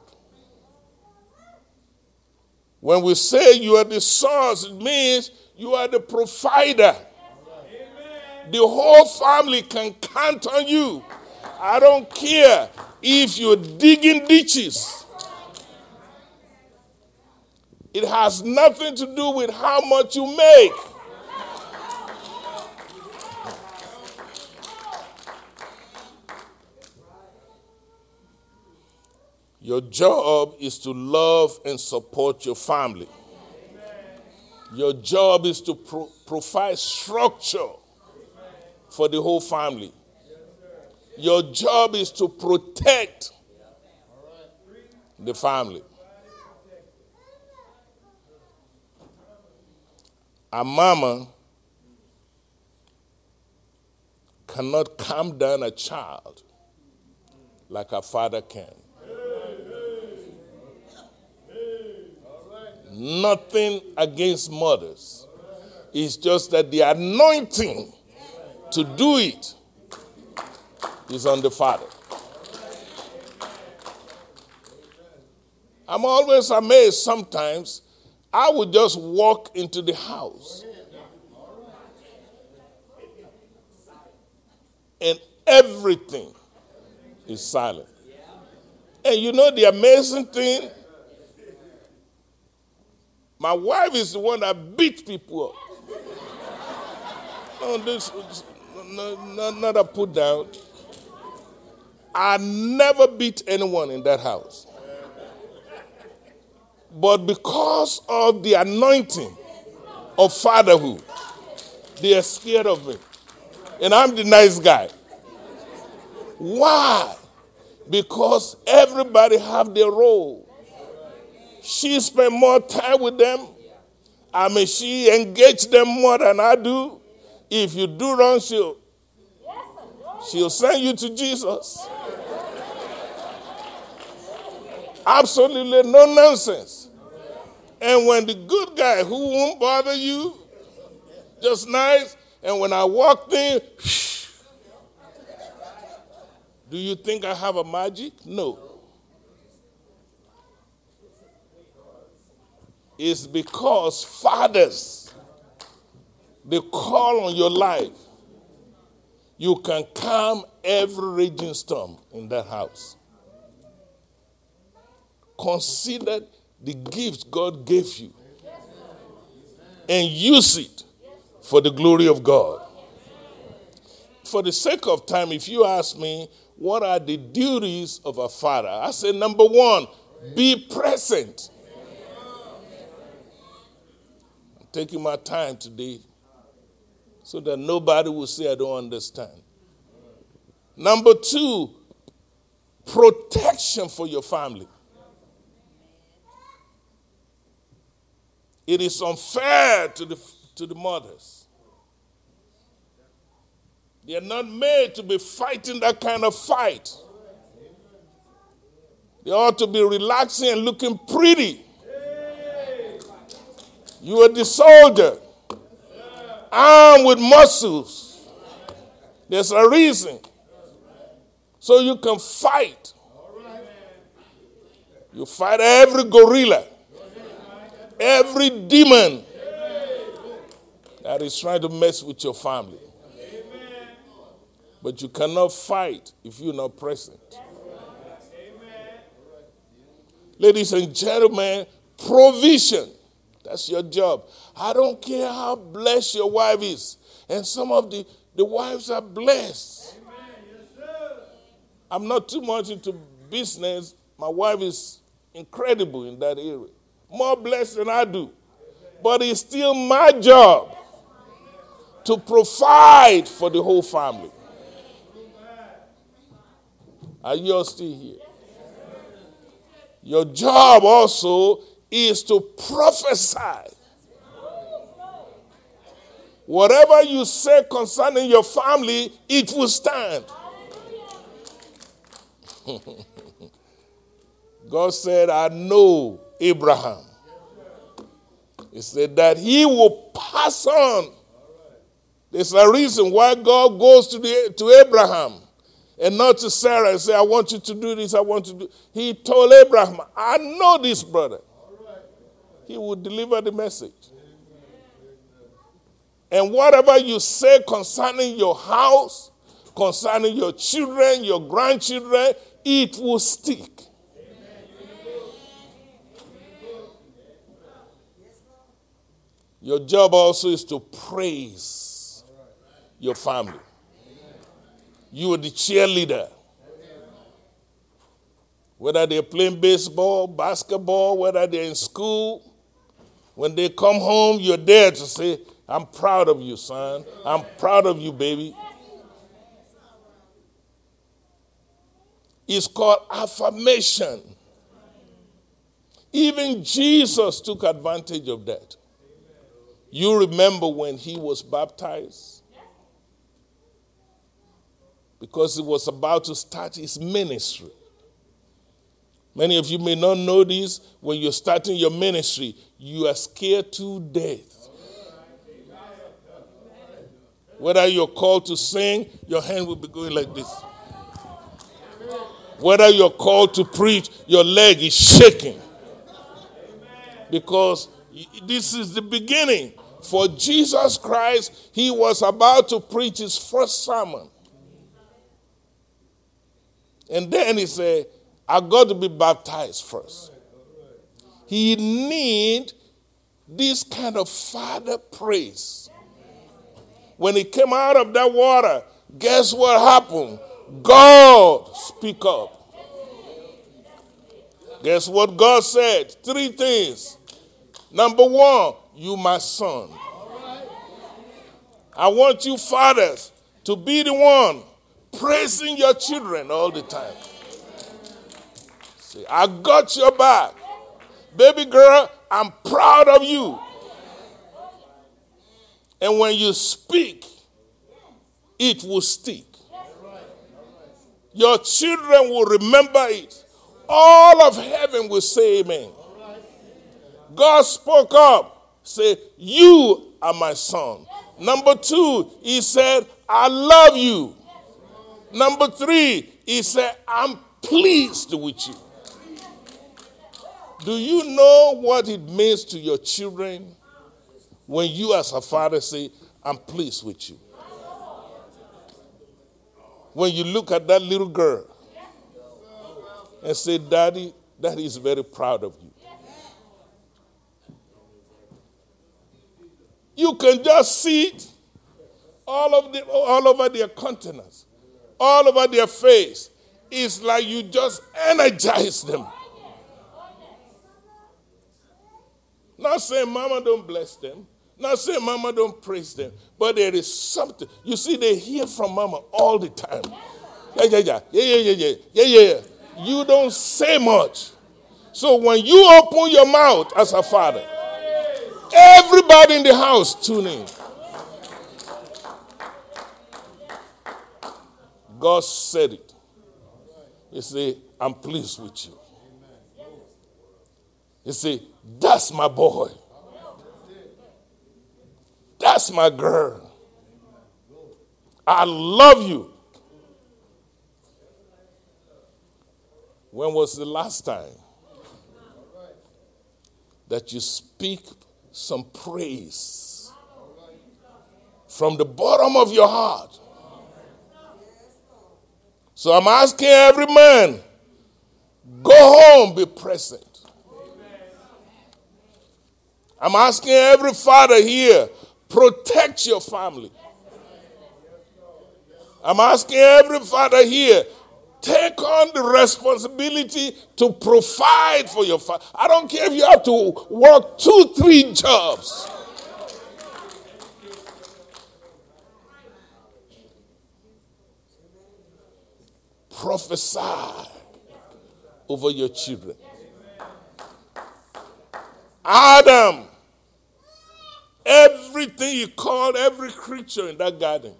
When we say you are the source, it means you are the provider. Amen. The whole family can count on you. I don't care if you're digging ditches. It has nothing to do with how much you make. Your job is to love and support your family. Your job is to pro- provide structure for the whole family. Your job is to protect the family. A mama cannot calm down a child like a father can. Nothing against mothers. It's just that the anointing to do it is on the father. I'm always amazed sometimes. I would just walk into the house and everything is silent. And you know the amazing thing? My wife is the one that beats people up. No, this, no, not a put down. I never beat anyone in that house. But because of the anointing of fatherhood, they are scared of me. And I'm the nice guy. Why? Because everybody have their role. She spend more time with them. I mean, she engage them more than I do. If you do wrong, she'll, she'll send you to Jesus. Absolutely no nonsense. And when the good guy who won't bother you, just nice, and when I walked in, do you think I have a magic? No. It's because fathers, they call on your life. You can calm every raging storm in that house. Consider the gift God gave you and use it for the glory of God. For the sake of time, if you ask me, what are the duties of a father? I say, number one, be present. I'm taking my time today so that nobody will say I don't understand. Number two, protection for your family. It is unfair to the, to the mothers. They are not made to be fighting that kind of fight. They ought to be relaxing and looking pretty. You are the soldier, armed with muscles. There's a reason. So you can fight. You fight every gorilla every demon that is trying to mess with your family. But you cannot fight if you're not present. Ladies and gentlemen, provision. That's your job. I don't care how blessed your wife is. And some of the, the wives are blessed. I'm not too much into business. My wife is incredible in that area more blessed than I do. But it's still my job to provide for the whole family. Are you all still here? Your job also is to prophesy. Whatever you say concerning your family, it will stand. God said, I know Abraham. He said that he will pass on. There's a reason why God goes to, the, to Abraham and not to Sarah and say, I want you to do this, I want to do. He told Abraham, I know this brother. He will deliver the message. And whatever you say concerning your house, concerning your children, your grandchildren, it will stick. Your job also is to praise your family. You are the cheerleader. whether they're playing baseball, basketball, whether they're in school. When they come home, you're there to say, I'm proud of you, son. I'm proud of you, baby. It's called affirmation. Even Jesus took advantage of that. You remember when he was baptized? Because he was about to start his ministry. Many of you may not know this. When you're starting your ministry, you are scared to death. Whether you're called to sing, your hand will be going like this. Whether you're called to preach, your leg is shaking. Because this is the beginning. For Jesus Christ, he was about to preach his first sermon. And then he said, I got to be baptized first. He need this kind of father praise. When he came out of that water, guess what happened? God speak up. Guess what God said? Three things. Number one, you my son. I want you fathers to be the one praising your children all the time. See, I got your back. Baby girl, I'm proud of you. And when you speak, it will stick. Your children will remember it. All of heaven will say amen. God spoke up, say, You are my son. Number two, he said, I love you. Number three, he said, I'm pleased with you. Do you know what it means to your children when you, as a father, say, I'm pleased with you? When you look at that little girl and say, Daddy, Daddy is very proud of you. You can just see it all, of the, all over their countenance, all over their face. It's like you just energize them. Not saying mama don't bless them. Not saying mama don't praise them. But there is something. You see, they hear from mama all the time. Yeah, yeah, yeah. Yeah, yeah, yeah, yeah. Yeah, yeah. You don't say much. So when you open your mouth as a father, everybody in the house tune in. God said it. He said, I'm pleased with you. He said, That's my boy. That's my girl. I love you. When was the last time that you speak some praise from the bottom of your heart? So I'm asking every man go home, be present. I'm asking every father here protect your family. I'm asking every father here Take on the responsibility to provide for your family. I don't care if you have to work two, three jobs. Prophesy over your children. Adam, everything you called every creature in that garden,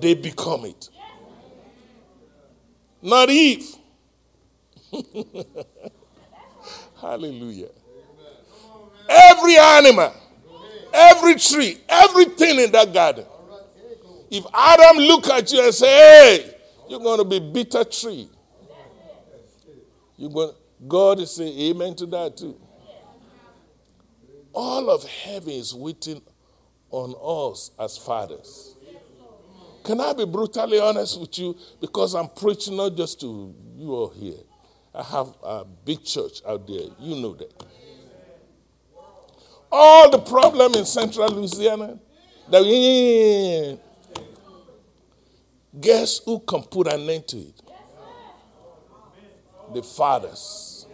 they become it not Eve. Hallelujah. Every animal, every tree, everything in that garden. If Adam look at you and say, "Hey, you're going to be bitter tree," you going God is saying Amen to that too. All of heaven is waiting on us as fathers. Can I be brutally honest with you? Because I'm preaching not just to you all here. I have a big church out there. You know that. All the problem in central Louisiana, guess who can put an end to it? the fathers.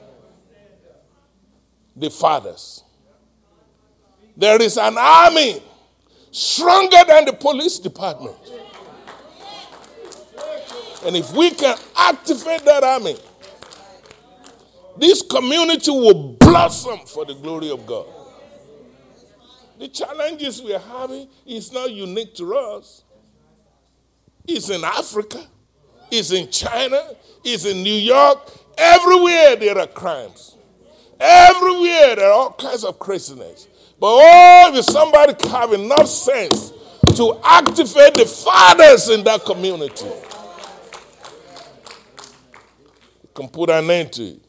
The fathers. There is an army stronger than the police department. And if we can activate that army, this community will blossom for the glory of God. The challenges we are having is not unique to us. It's in Africa, it's in China, it's in New York. Everywhere there are crimes. Everywhere there are all kinds of craziness. But oh, if somebody have enough sense to activate the fathers in that community, can put an it.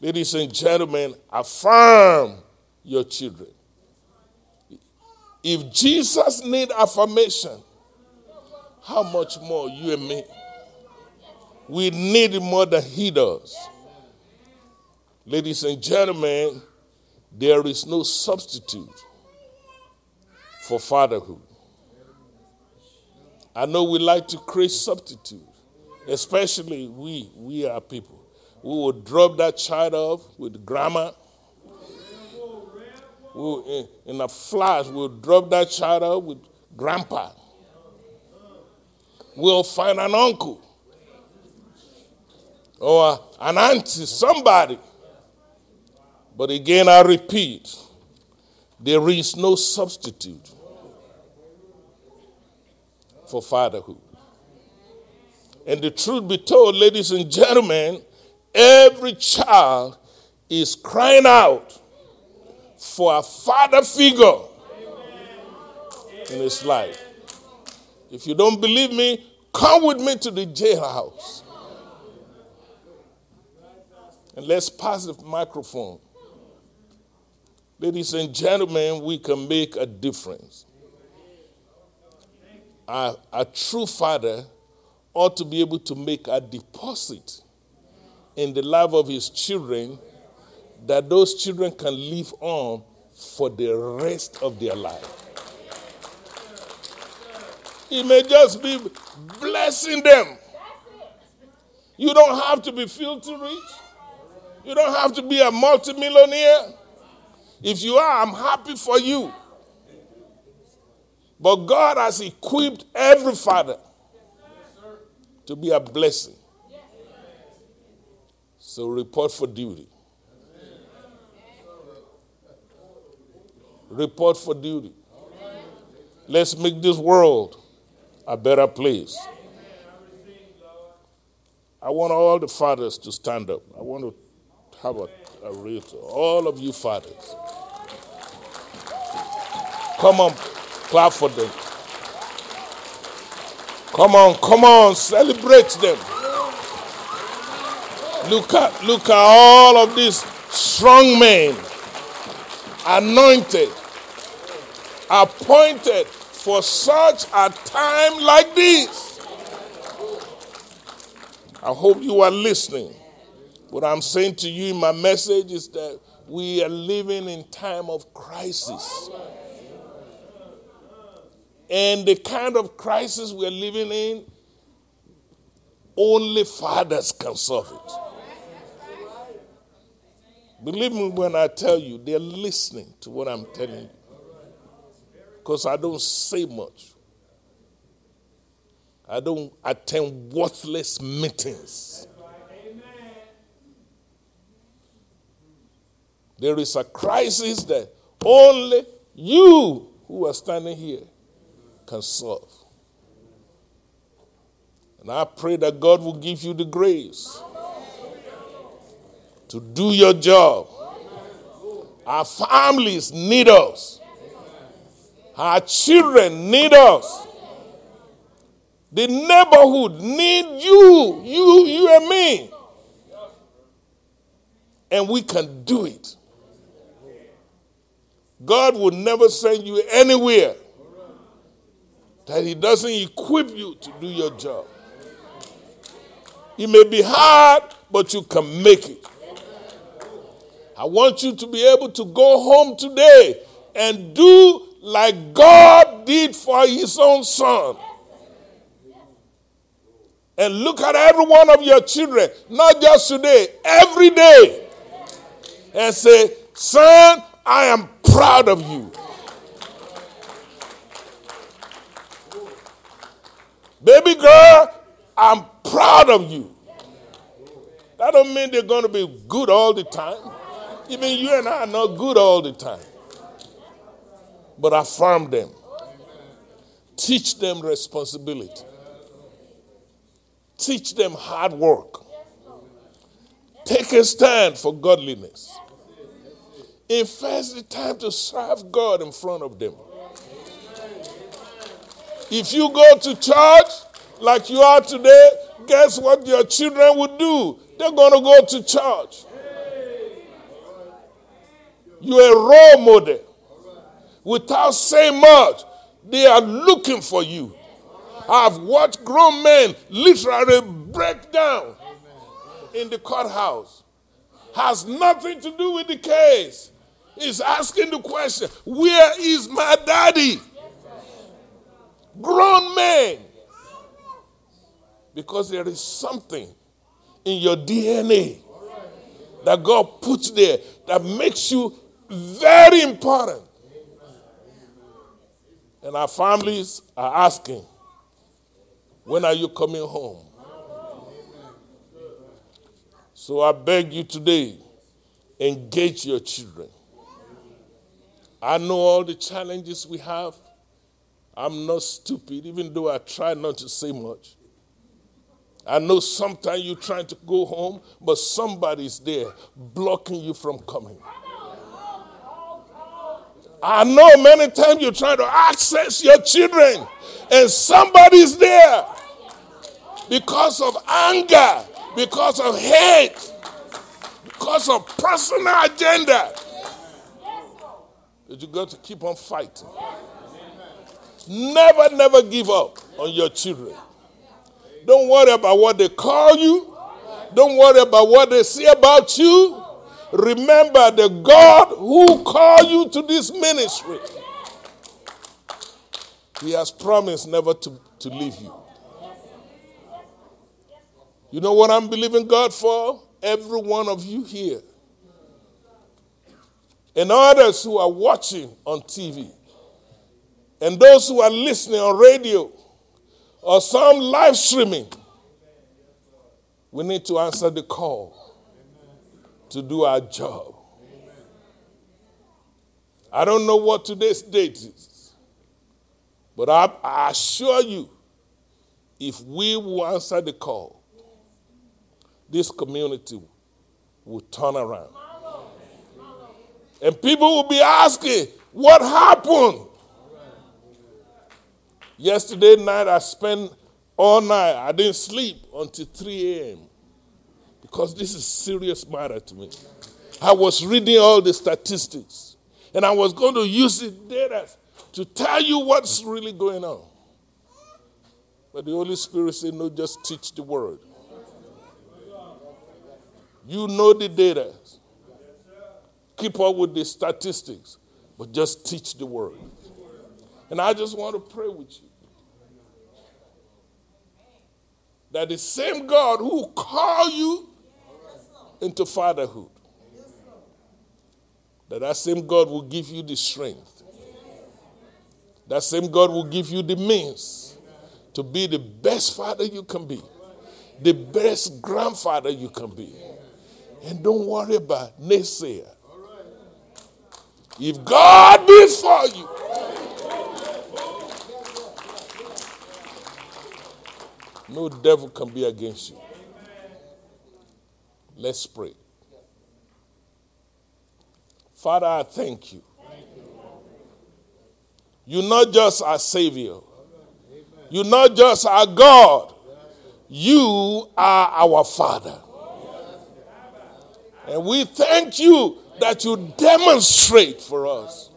Ladies and gentlemen, affirm your children. If Jesus need affirmation, how much more you and me? We need more than he does. Ladies and gentlemen, there is no substitute for fatherhood. I know we like to create substitute, especially we, we are people. We will drop that child off with grandma. We'll, in, in a flash, we'll drop that child off with grandpa. We'll find an uncle or an auntie, somebody. But again, I repeat, there is no substitute for fatherhood. And the truth be told, ladies and gentlemen, every child is crying out for a father figure in his life. If you don't believe me, come with me to the jailhouse. And let's pass the microphone. Ladies and gentlemen, we can make a difference. A, a true father ought to be able to make a deposit in the life of his children that those children can live on for the rest of their life. He may just be blessing them. You don't have to be filthy rich. You don't have to be a multimillionaire. If you are, I'm happy for you. But God has equipped every father to be a blessing. So report for duty. Report for duty. Let's make this world a better place. I want all the fathers to stand up. I want to have a, a real, all of you fathers. Come on, clap for them. Come on, come on, celebrate them. Look at, look at all of these strong men, anointed, appointed for such a time like this. I hope you are listening. What I'm saying to you in my message is that we are living in time of crisis. And the kind of crisis we're living in, only fathers can solve it. Believe me when I tell you, they're listening to what I'm telling you. Because I don't say much. I don't attend worthless meetings. There is a crisis that only you who are standing here can solve. And I pray that God will give you the grace to do your job. Our families need us. Our children need us. The neighborhood need you, you, you and me. And we can do it. God will never send you anywhere that He doesn't equip you to do your job. It may be hard, but you can make it. I want you to be able to go home today and do like God did for His own Son. and look at every one of your children, not just today, every day, and say, Son, I am proud of you. Baby girl, I'm proud of you. That don't mean they're going to be good all the time. Even you and I are not good all the time. But affirm them. Teach them responsibility. Teach them hard work. Take a stand for godliness. Invest the time to serve God in front of them. If you go to church like you are today, guess what your children will do? They're going to go to church. You're a role model. Without saying much, they are looking for you. I've watched grown men literally break down in the courthouse. Has nothing to do with the case. He's asking the question, Where is my daddy? Grown men. Because there is something in your DNA that God puts there that makes you very important. And our families are asking, when are you coming home? So I beg you today, engage your children. I know all the challenges we have. I'm not stupid, even though I try not to say much. I know sometimes you're trying to go home, but somebody's there blocking you from coming. I know many times you're trying to access your children, and somebody's there because of anger, because of hate, because of personal agenda. But you got to keep on fighting. Never, never give up on your children. Don't worry about what they call you. Don't worry about what they say about you. Remember the God who called you to this ministry. He has promised never to, to leave you. You know what I'm believing God for? Every one of you here. And others who are watching on TV. And those who are listening on radio or some live streaming. We need to answer the call to do our job. I don't know what today's date is, but I, I assure you, if we will answer the call, this community will turn around. And people will be asking, What happened? Yesterday night, I spent all night, I didn't sleep until 3 a.m because this is serious matter to me. I was reading all the statistics and I was going to use the data to tell you what's really going on. But the Holy Spirit said, no, just teach the word. You know the data. Keep up with the statistics, but just teach the word. And I just want to pray with you. That the same God who called you into fatherhood. That that same God will give you the strength. That same God will give you the means to be the best father you can be, the best grandfather you can be. And don't worry about naysayer. If God be for you, no devil can be against you. Let's pray. Father, I thank you. You're not just our Savior, you're not just our God, you are our Father. And we thank you that you demonstrate for us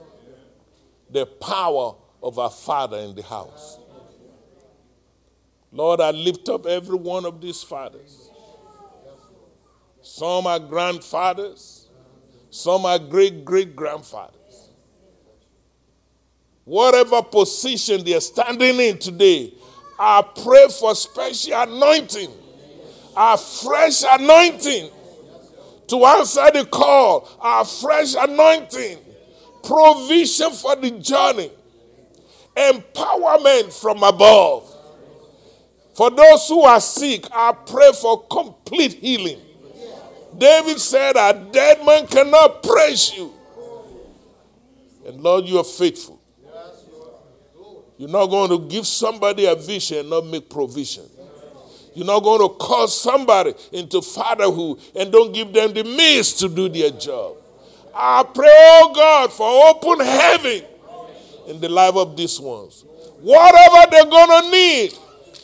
the power of our Father in the house. Lord, I lift up every one of these fathers. Some are grandfathers, some are great great grandfathers. Whatever position they are standing in today, I pray for special anointing, a fresh anointing to answer the call, a fresh anointing, provision for the journey, empowerment from above. For those who are sick, I pray for complete healing. David said, A dead man cannot praise you. And Lord, you are faithful. You're not going to give somebody a vision and not make provision. You're not going to call somebody into fatherhood and don't give them the means to do their job. I pray, oh God, for open heaven in the life of these ones. Whatever they're going to need,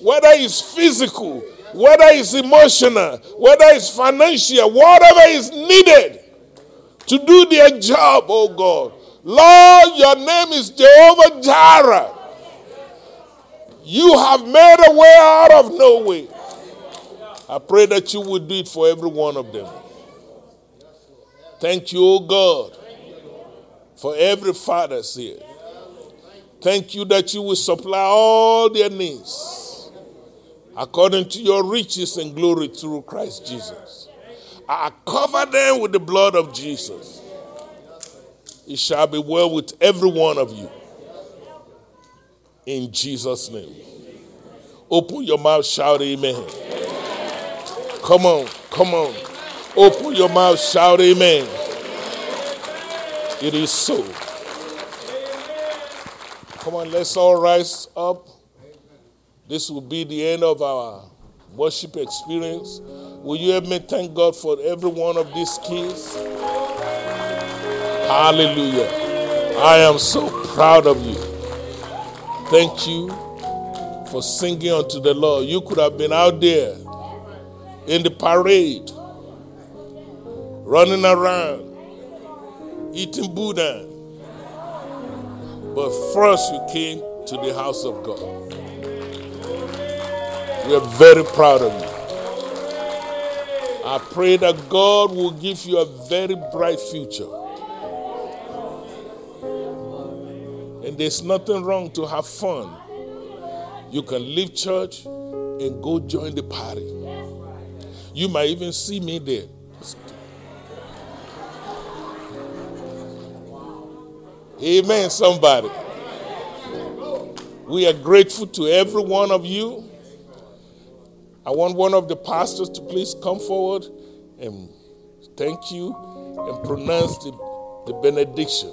whether it's physical, whether it's emotional, whether it's financial, whatever is needed to do their job, oh God. Lord, your name is Jehovah Jireh. You have made a way out of no way. I pray that you would do it for every one of them. Thank you, O God, for every father's here. Thank you that you will supply all their needs according to your riches and glory through Christ Jesus. I cover them with the blood of Jesus. It shall be well with every one of you. In Jesus' name. Open your mouth, shout amen. Come on, come on. Open your mouth, shout amen. It is so. Come on, let's all rise up. This will be the end of our worship experience. Will you help me thank God for every one of these kids? Hallelujah. I am so proud of you. Thank you for singing unto the Lord. You could have been out there in the parade, running around, eating boudin. But first, you came to the house of God. We are very proud of you. I pray that God will give you a very bright future. And there's nothing wrong to have fun. You can leave church and go join the party. You might even see me there. Amen, somebody. We are grateful to every one of you. I want one of the pastors to please come forward and thank you and pronounce the, the benediction.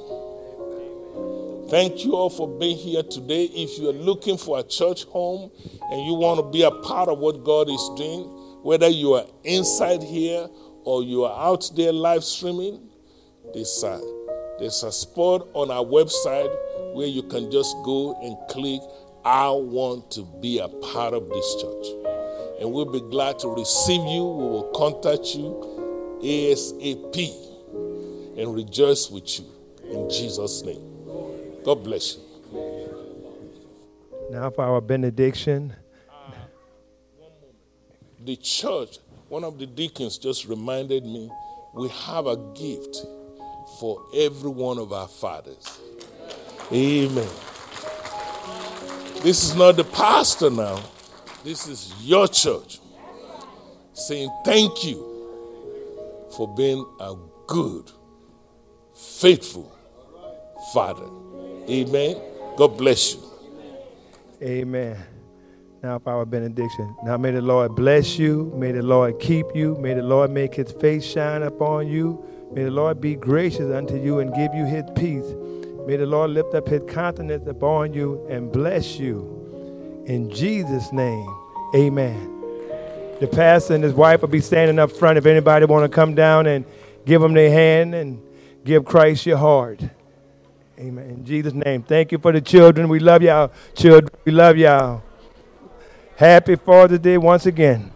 Thank you all for being here today. If you're looking for a church home and you want to be a part of what God is doing, whether you are inside here or you are out there live streaming, there's a, there's a spot on our website where you can just go and click, I want to be a part of this church. And we'll be glad to receive you. We will contact you ASAP and rejoice with you in Jesus' name. God bless you. Now for our benediction. The church, one of the deacons just reminded me, we have a gift for every one of our fathers. Amen. This is not the pastor now. This is your church saying thank you for being a good, faithful father. Amen. God bless you. Amen. Now for our benediction. Now may the Lord bless you. May the Lord keep you. May the Lord make his face shine upon you. May the Lord be gracious unto you and give you his peace. May the Lord lift up his countenance upon you and bless you. In Jesus' name, amen. The pastor and his wife will be standing up front if anybody want to come down and give them their hand and give Christ your heart. Amen. In Jesus' name. Thank you for the children. We love y'all. Children, we love y'all. Happy Father's Day once again.